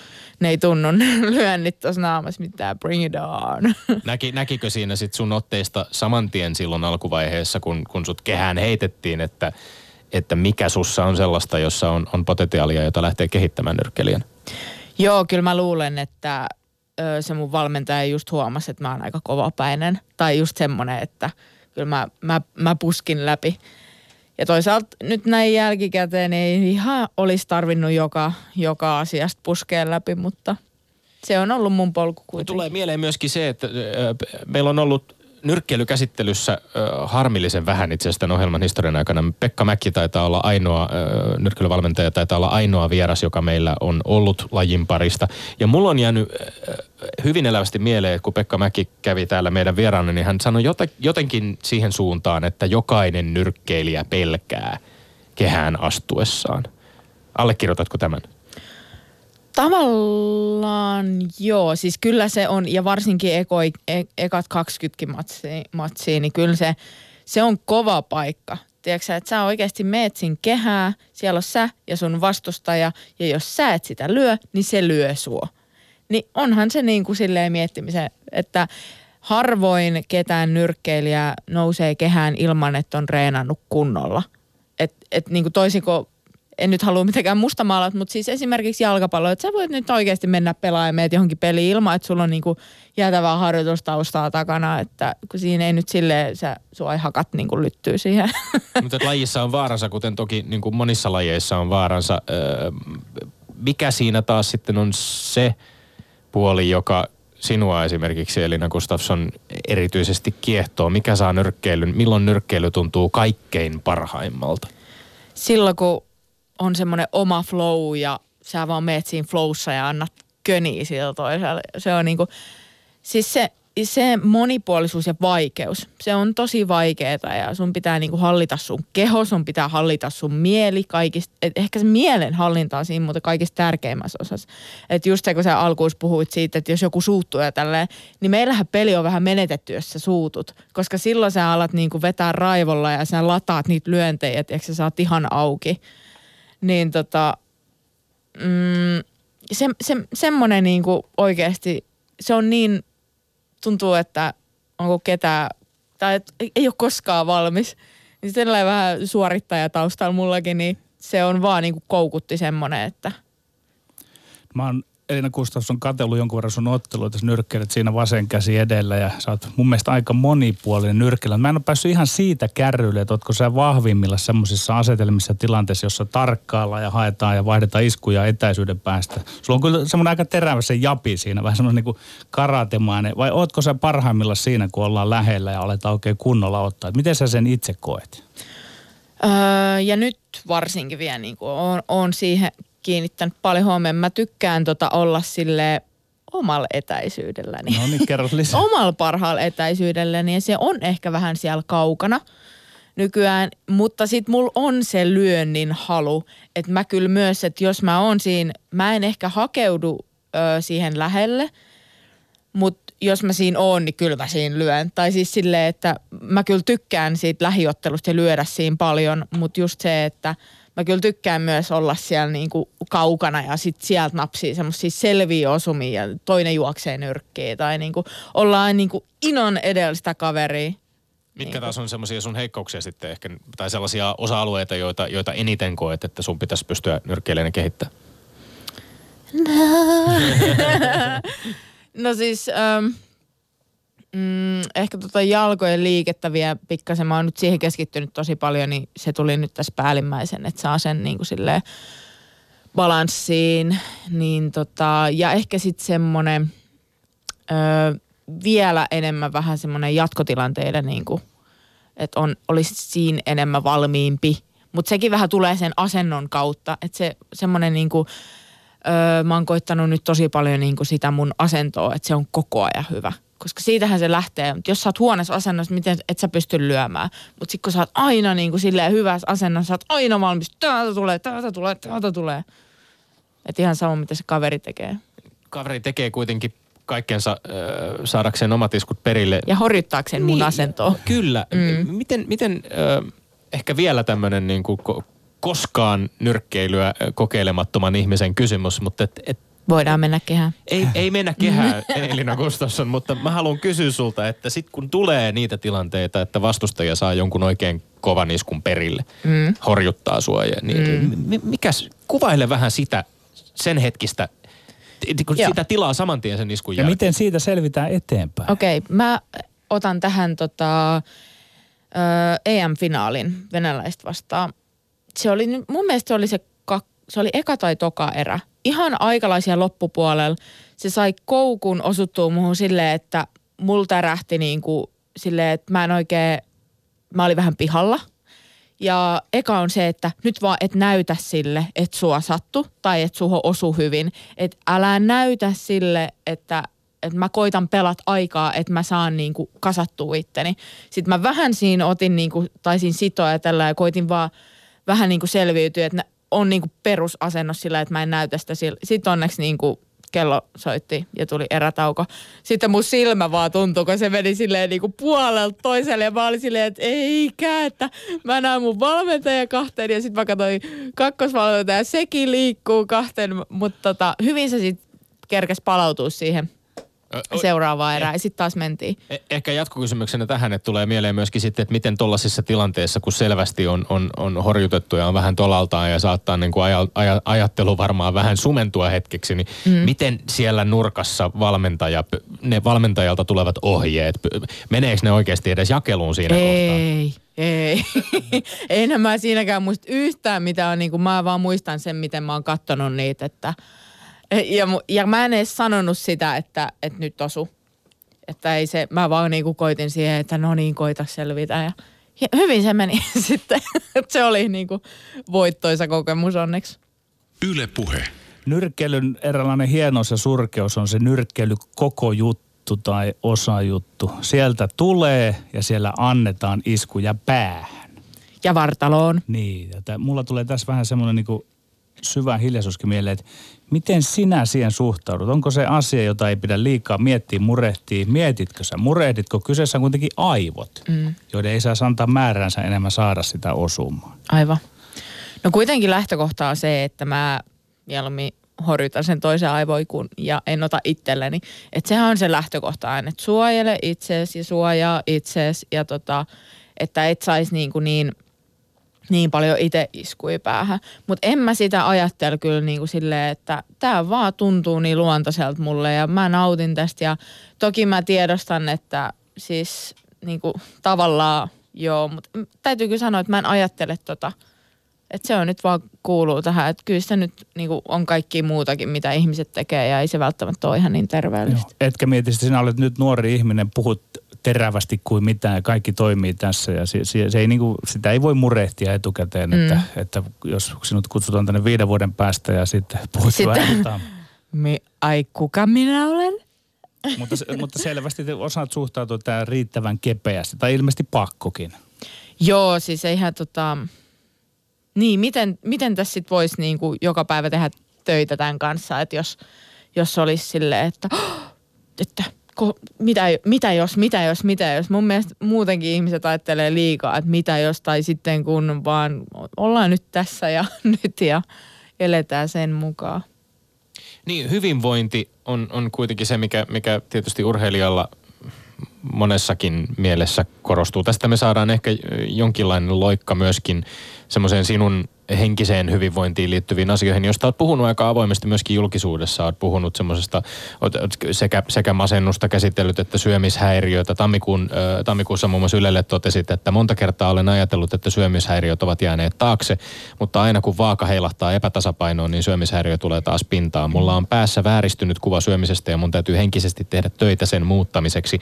ne ei tunnu lyönnit tuossa naamassa mitään, bring it on. Näki, näkikö siinä sit sun otteista saman tien silloin alkuvaiheessa, kun, kun sut kehään heitettiin, että, että mikä sussa on sellaista, jossa on, on potentiaalia, jota lähtee kehittämään nyrkkelijän? Joo, kyllä mä luulen, että ö, se mun valmentaja just huomasi, että mä oon aika kovapäinen. Tai just semmonen, että kyllä mä, mä, mä puskin läpi. Ja toisaalta nyt näin jälkikäteen ei ihan olisi tarvinnut joka, joka asiasta puskea läpi, mutta se on ollut mun polku kuitenkin. Tulee mieleen myöskin se, että meillä on ollut nyrkkeilykäsittelyssä ö, harmillisen vähän itse asiassa tämän ohjelman historian aikana. Pekka Mäkki taitaa olla ainoa, ö, nyrkkeilyvalmentaja taitaa olla ainoa vieras, joka meillä on ollut lajin parista. Ja mulla on jäänyt ö, hyvin elävästi mieleen, että kun Pekka Mäki kävi täällä meidän vieraana, niin hän sanoi joten, jotenkin siihen suuntaan, että jokainen nyrkkeilijä pelkää kehään astuessaan. Allekirjoitatko tämän? Tavallaan joo, siis kyllä se on, ja varsinkin eko, e, ekat 20 matsia, matsia, niin kyllä se, se on kova paikka. Tiedätkö että sä oikeasti meet sin kehää, siellä on sä ja sun vastustaja, ja jos sä et sitä lyö, niin se lyö sua. Niin onhan se niin kuin silleen miettimisen, että harvoin ketään nyrkkeilijä nousee kehään ilman, että on reenannut kunnolla. Et, et niin kuin toisin kuin en nyt halua mitenkään mustamaalat, mutta siis esimerkiksi jalkapallo, että sä voit nyt oikeasti mennä pelaamaan meet johonkin peliin ilman, että sulla on niinku jäätävää harjoitustaustaa takana, että kun siinä ei nyt silleen, sä, sua ei hakat niinku lyttyy siihen. Mutta lajissa on vaaransa, kuten toki niin kuin monissa lajeissa on vaaransa. Öö, mikä siinä taas sitten on se puoli, joka sinua esimerkiksi Elina Gustafsson erityisesti kiehtoo? Mikä saa nyrkkeilyn, milloin nyrkkeily tuntuu kaikkein parhaimmalta? Silloin kun on semmoinen oma flow ja sä vaan meet siinä flowssa ja annat köniä sillä toisella. Se on niinku, siis se, se monipuolisuus ja vaikeus, se on tosi vaikeeta ja sun pitää niinku hallita sun keho, sun pitää hallita sun mieli kaikista, et ehkä se mielen hallinta on siinä mutta kaikista tärkeimmässä osassa. Että just se, kun sä alkuun puhuit siitä, että jos joku suuttuu ja tälleen, niin meillähän peli on vähän menetetty, jos sä suutut. Koska silloin sä alat niinku vetää raivolla ja sä lataat niitä lyöntejä, että sä saat ihan auki niin tota, mm, se, se, semmoinen niinku oikeasti, se on niin, tuntuu, että onko ketään, tai et, ei ole koskaan valmis. Niin sellainen vähän suorittaja taustalla mullakin, niin se on vaan niinku koukutti semmoinen, että... Mä oon Elina Gustafsson katsellut jonkun verran sun otteluita, sä nyrkkeilet siinä vasen käsi edellä ja sä oot mun mielestä aika monipuolinen nyrkkeillä. Mä en ole päässyt ihan siitä kärryille, että ootko sä vahvimmilla semmoisissa asetelmissa tilanteissa, jossa tarkkaillaan ja haetaan ja vaihdetaan iskuja etäisyyden päästä. Sulla on kyllä semmoinen aika terävä se japi siinä, vähän semmoinen niin karatemainen. Vai ootko sä parhaimmilla siinä, kun ollaan lähellä ja aletaan oikein kunnolla ottaa? Et miten sä sen itse koet? Öö, ja nyt varsinkin vielä niin on, on siihen kiinnittänyt paljon huomioon. Mä tykkään tota olla sille omalla etäisyydelläni. No niin, kerro lisää. omalla parhaalla etäisyydelläni ja se on ehkä vähän siellä kaukana nykyään, mutta sit mulla on se lyönnin halu, että mä kyllä myös, että jos mä oon siinä, mä en ehkä hakeudu ö, siihen lähelle, mutta jos mä siinä oon, niin kyllä mä siinä lyön. Tai siis silleen, että mä kyllä tykkään siitä lähiottelusta ja lyödä siinä paljon, mutta just se, että – mä kyllä tykkään myös olla siellä niin kuin kaukana ja sit sieltä napsii semmoisia selviä osumia ja toinen juoksee nyrkkiä tai niin kuin ollaan niin kuin inon edellistä kaveria. Mitkä niin taas on semmoisia sun heikkouksia sitten ehkä, tai sellaisia osa-alueita, joita, joita eniten koet, että sun pitäisi pystyä nyrkkeilemään kehittämään? No, no siis, ähm, Mm, ehkä tota jalkojen liikettä vielä pikkasen. Mä oon nyt siihen keskittynyt tosi paljon, niin se tuli nyt tässä päällimmäisen, että saa sen niin kuin silleen balanssiin. Niin tota, ja ehkä sitten semmonen ö, vielä enemmän vähän semmoinen jatkotilanteiden niin kuin, että on, olisi siinä enemmän valmiimpi. Mutta sekin vähän tulee sen asennon kautta, että se semmoinen niin kuin, öö, mä oon koittanut nyt tosi paljon niin kuin sitä mun asentoa, että se on koko ajan hyvä koska siitähän se lähtee. Mutta jos sä oot huonossa asennossa, miten et sä pysty lyömään. Mutta sitten kun sä oot aina niin kuin silleen hyvässä asennossa, sä oot aina valmis, täältä tulee, täältä tulee, täältä tulee. Että ihan sama, mitä se kaveri tekee. Kaveri tekee kuitenkin kaikkensa äh, saadakseen omat iskut perille. Ja horjuttaakseen niin, mun asentoa. Kyllä. Mm. Miten, miten äh, ehkä vielä tämmöinen niin kuin koskaan nyrkkeilyä kokeilemattoman ihmisen kysymys, mutta et, et Voidaan mennä kehään. Ei, ei mennä kehään, Elina Gustafsson, mutta mä haluan kysyä sulta, että sit kun tulee niitä tilanteita, että vastustaja saa jonkun oikein kovan iskun perille, mm. horjuttaa sua, ja niin, mm. mikäs, kuvaile vähän sitä sen hetkistä kun Joo. sitä tilaa saman tien sen iskun Ja jälkeen. miten siitä selvitään eteenpäin? Okei, okay, mä otan tähän tota, ö, EM-finaalin venäläistä vastaan. Se oli, mun mielestä se oli se, kak, se oli eka tai toka erä. Ihan aikalaisia loppupuolella. Se sai koukun osuttua muuhun silleen, että mulla tärähti niin kuin silleen, että mä en oikein, mä olin vähän pihalla. Ja eka on se, että nyt vaan et näytä sille, että sua sattu tai että suho osu hyvin. Että älä näytä sille, että, että mä koitan pelat aikaa, että mä saan niinku kasattua itteni. Sitten mä vähän siinä otin niinku, taisin sitoa ja tällä ja koitin vaan vähän niinku selviytyä, että on niinku perusasennos sillä, että mä en näytä sitä. Sitten onneksi niinku kello soitti ja tuli erätauko. Sitten mun silmä vaan tuntui, kun se meni silleen niinku puolelta toiselle ja mä olin silleen, että eikä, että mä näen mun valmentaja kahteen ja sitten mä katsoin kakkosvalmentaja, sekin liikkuu kahteen, mutta tota, hyvin se sitten kerkes palautua siihen Ö, o- seuraavaan erään ja sitten taas mentiin. Eh- Ehkä jatkokysymyksenä tähän, että tulee mieleen myöskin sitten, että miten tuollaisissa tilanteissa, kun selvästi on, on, on horjutettu ja on vähän tolaltaan ja saattaa niin kuin aja, aja, ajattelu varmaan vähän sumentua hetkeksi, niin mm. miten siellä nurkassa valmentaja, ne valmentajalta tulevat ohjeet, meneekö ne oikeasti edes jakeluun siinä kohtaa? Ei, ei. Enhän mä siinäkään muista yhtään mitä on, niin kuin mä vaan muistan sen, miten mä oon kattonut niitä, että ja, mu- ja mä en edes sanonut sitä, että, että nyt osu. Että ei se, mä vaan niinku koitin siihen, että no niin, koita selvitä ja, ja hyvin se meni sitten. Että se oli niinku voittoisa kokemus onneksi. Yle Puhe. Nyrkkeilyn eräänlainen hienous ja surkeus on se nyrkkeily koko juttu tai osajuttu. Sieltä tulee ja siellä annetaan iskuja päähän. Ja vartaloon. Niin, ja tää, mulla tulee tässä vähän semmoinen niin syvä hiljaisuuskin mieleen, että miten sinä siihen suhtaudut? Onko se asia, jota ei pidä liikaa miettiä, murehtia? Mietitkö sä, murehditko? Kyseessä on kuitenkin aivot, mm. joiden ei saa antaa määränsä enemmän saada sitä osumaan. Aivan. No kuitenkin lähtökohta on se, että mä mieluummin horjutan sen toisen aivoikun ja en ota itselleni. Että sehän on se lähtökohta aina, että suojele itseesi ja suojaa itseesi ja tota, että et saisi niin, kuin niin, niin paljon itse iskui päähän. Mutta en mä sitä ajattele kyllä niin kuin silleen, että tämä vaan tuntuu niin luontaiselta mulle ja mä nautin tästä. Ja toki mä tiedostan, että siis niin kuin tavallaan joo, mutta täytyy kyllä sanoa, että mä en ajattele tota, että se on nyt vaan kuuluu tähän, että kyllä sitä nyt niin kuin on kaikki muutakin, mitä ihmiset tekee ja ei se välttämättä ole ihan niin terveellistä. Joo. Etkä mieti, että sinä olet nyt nuori ihminen, puhut terävästi kuin mitään ja kaikki toimii tässä ja se, se, se ei niinku, sitä ei voi murehtia etukäteen, mm. että, että jos sinut kutsutaan tänne viiden vuoden päästä ja sitten puhut Sitten-. Mi- ai kuka minä olen? mutta, mutta selvästi te osaat suhtautua tähän riittävän kepeästi tai ilmeisesti pakkokin. Joo, siis eihän tota... Niin, miten, miten tässä sitten voisi niinku joka päivä tehdä töitä tämän kanssa, että jos, jos olisi silleen, että, että ko, mitä, mitä jos, mitä jos, mitä jos. Mun mielestä muutenkin ihmiset ajattelee liikaa, että mitä jos, tai sitten kun vaan ollaan nyt tässä ja nyt ja eletään sen mukaan. Niin, hyvinvointi on, on kuitenkin se, mikä, mikä tietysti urheilijalla monessakin mielessä korostuu. Tästä me saadaan ehkä jonkinlainen loikka myöskin semmoiseen sinun henkiseen hyvinvointiin liittyviin asioihin, josta olet puhunut aika avoimesti myöskin julkisuudessa. Olet puhunut semmoisesta sekä, sekä masennusta käsitellyt että syömishäiriöitä. Tammikuun, ö, tammikuussa muun muassa Ylelle totesit, että monta kertaa olen ajatellut, että syömishäiriöt ovat jääneet taakse, mutta aina kun vaaka heilahtaa epätasapainoon, niin syömishäiriö tulee taas pintaan. Mulla on päässä vääristynyt kuva syömisestä ja mun täytyy henkisesti tehdä töitä sen muuttamiseksi.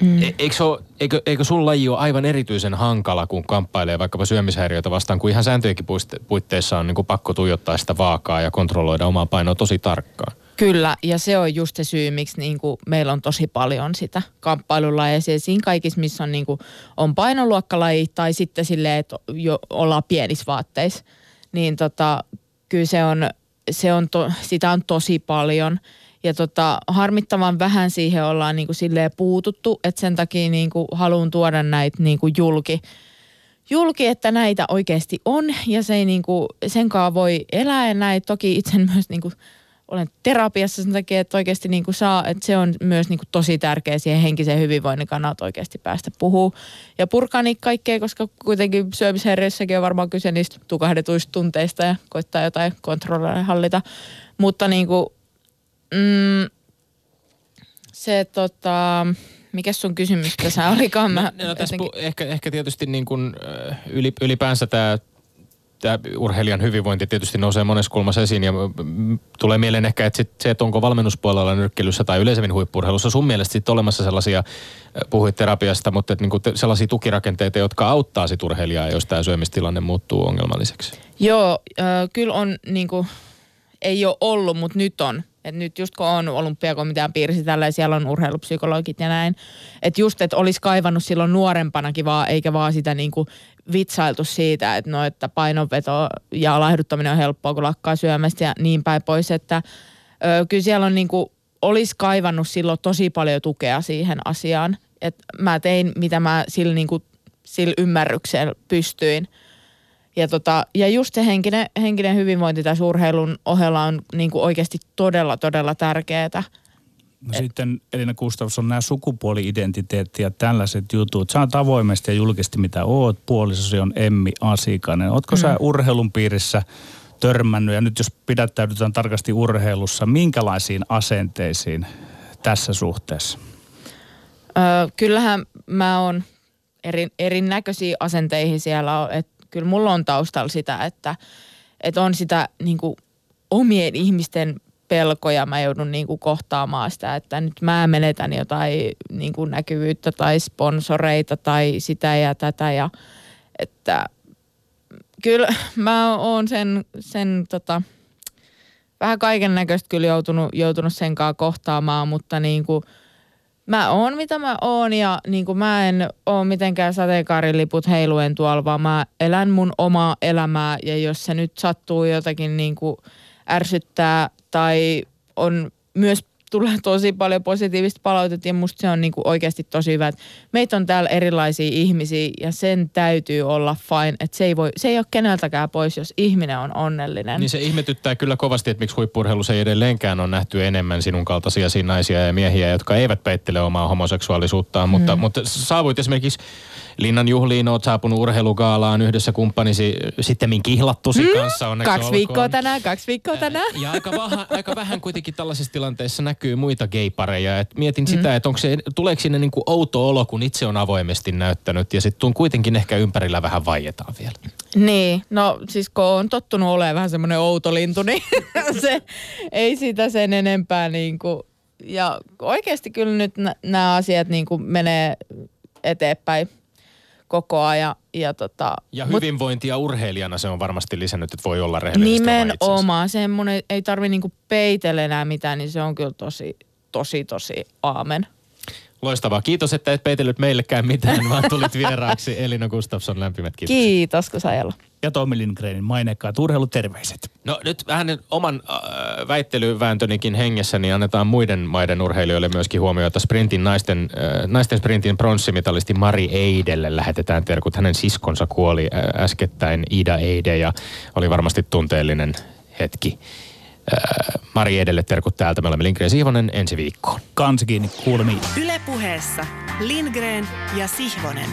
Mm. Eikö, se ole, eikö, eikö sun laji ole aivan erityisen hankala, kun kamppailee vaikkapa syömishäiriöitä vastaan, kun ihan sääntöjenkin puiste- puitteissa on niin kuin pakko tuijottaa sitä vaakaa ja kontrolloida omaa painoa tosi tarkkaan? Kyllä, ja se on just se syy, miksi niin kuin meillä on tosi paljon sitä kamppailulajeja. Ja siinä kaikissa, missä on, niin kuin, on painoluokkalaji tai sitten silleen, että jo ollaan pienissä vaatteissa, niin tota, kyllä se on, se on to, sitä on tosi paljon. Ja tota, harmittavan vähän siihen ollaan niin kuin silleen puututtu, että sen takia niin kuin haluan tuoda näitä niin kuin julki, julki, että näitä oikeasti on ja se ei niinku, senkaan voi elää ja näin. Toki itse myös niinku, olen terapiassa sen takia, että oikeasti niinku saa, että se on myös niinku tosi tärkeä siihen henkisen hyvinvoinnin kannalta oikeasti päästä puhuu ja purkaa niitä kaikkea, koska kuitenkin syömishäiriössäkin on varmaan kyse niistä tukahdetuista tunteista ja koittaa jotain kontrolloida hallita. Mutta niinku, mm, se tota, mikä sun kysymys tässä olikaan? Mä No, no tässä jotenkin- pu- ehkä, ehkä tietysti niin kuin, yli, ylipäänsä tämä tämä urheilijan hyvinvointi tietysti nousee monessa kulmassa esiin ja tulee mieleen ehkä, että sit se, että onko valmennuspuolella nyrkkelyssä tai yleisemmin huippurheilussa sun mielestä sitten olemassa sellaisia, puhuit terapiasta, mutta että niinku sellaisia tukirakenteita, jotka auttaa sit urheilijaa, jos tämä syömistilanne muuttuu ongelmalliseksi. Joo, äh, kyllä on niinku, ei ole ollut, mutta nyt on. Et nyt just kun on olympiakomitean piirissä tällä siellä on urheilupsykologit ja näin. Että just, että olisi kaivannut silloin nuorempanakin vaan, eikä vaan sitä niinku vitsailtu siitä, että no, että painonveto ja laihduttaminen on helppoa, kun lakkaa syömästä ja niin päin pois. Että ö, kyllä siellä on niinku, olisi kaivannut silloin tosi paljon tukea siihen asiaan. Et mä tein, mitä mä sillä, niinku, sillä ymmärryksellä pystyin. Ja, tota, ja just se henkinen, henkinen hyvinvointi tässä urheilun ohella on niin kuin oikeasti todella, todella tärkeää. No sitten Elina Gustafsson, nämä sukupuoli-identiteetti ja tällaiset jutut. Sä oot avoimesti ja julkisesti mitä oot. Puolisosi on Emmi Asikainen. Ootko mm. sä urheilun piirissä törmännyt ja nyt jos pidättäydytään tarkasti urheilussa, minkälaisiin asenteisiin tässä suhteessa? Öö, kyllähän mä oon eri, erinäköisiä asenteihin siellä. on. Kyllä mulla on taustalla sitä, että et on sitä niin kuin omien ihmisten pelkoja. Mä joudun niin kuin kohtaamaan sitä, että nyt mä menetän jotain niin kuin näkyvyyttä tai sponsoreita tai sitä ja tätä. Ja, että kyllä mä oon sen, sen tota, vähän kaiken näköistä kyllä joutunut, joutunut sen kanssa kohtaamaan, mutta niin kuin, mä oon mitä mä oon ja niin mä en oo mitenkään sateenkaariliput heiluen tuolla, vaan mä elän mun omaa elämää ja jos se nyt sattuu jotakin niin ärsyttää tai on myös tulee tosi paljon positiivista palautetta ja musta se on niinku oikeasti tosi hyvä, että meitä on täällä erilaisia ihmisiä ja sen täytyy olla fine, että se ei, voi, se ei ole keneltäkään pois, jos ihminen on onnellinen. Niin se ihmetyttää kyllä kovasti, että miksi huippurheilussa ei edelleenkään on nähty enemmän sinun kaltaisia naisia ja miehiä, jotka eivät peittele omaa homoseksuaalisuuttaan. Mm. Mutta, mutta saavuit esimerkiksi Linnan juhliin, oot saapunut urheilugaalaan yhdessä kumppanisi, sitten kihlattusi mm. kanssa onneksi Kaksi olkoon. viikkoa tänään, kaksi viikkoa tänään. Ja aika vähän, aika vähän kuitenkin tällaisissa tilanteissa näkyy muita gaypareja. Et mietin sitä, että onko se, tuleeko sinne niinku outo olo, kun itse on avoimesti näyttänyt ja sitten kuitenkin ehkä ympärillä vähän vaietaan vielä. Niin, no siis kun on tottunut olemaan vähän semmoinen outo lintu, niin se ei sitä sen enempää niin kuin, ja oikeasti kyllä nyt nämä asiat niin kuin menee eteenpäin koko ajan. Ja, tota, Ja mut hyvinvointia urheilijana se on varmasti lisännyt, että voi olla rehellisesti nimenomaan semmoinen, ei tarvi niinku peitellä enää mitään, niin se on kyllä tosi, tosi, tosi aamen. Loistavaa. Kiitos, että et peitellyt meillekään mitään, vaan tulit vieraaksi. Elina Gustafsson, lämpimät kiitos. Kiitos, kun sajalla. Ja Tommi Lindgrenin mainekkaat urheiluterveiset. No nyt vähän oman äh, väittelyvääntönikin hengessä, niin annetaan muiden maiden urheilijoille myöskin huomiota. Sprintin naisten, äh, naisten sprintin pronssimitalisti Mari Eidelle lähetetään terkut. Hänen siskonsa kuoli äh, äskettäin Ida Eide ja oli varmasti tunteellinen hetki. Äh, Mari Eidelle terkut täältä. Me olemme Lindgren Siivonen ensi viikkoon. Kansi kiinni kuulemiin. Yle puheessa Lindgren ja Sihvonen.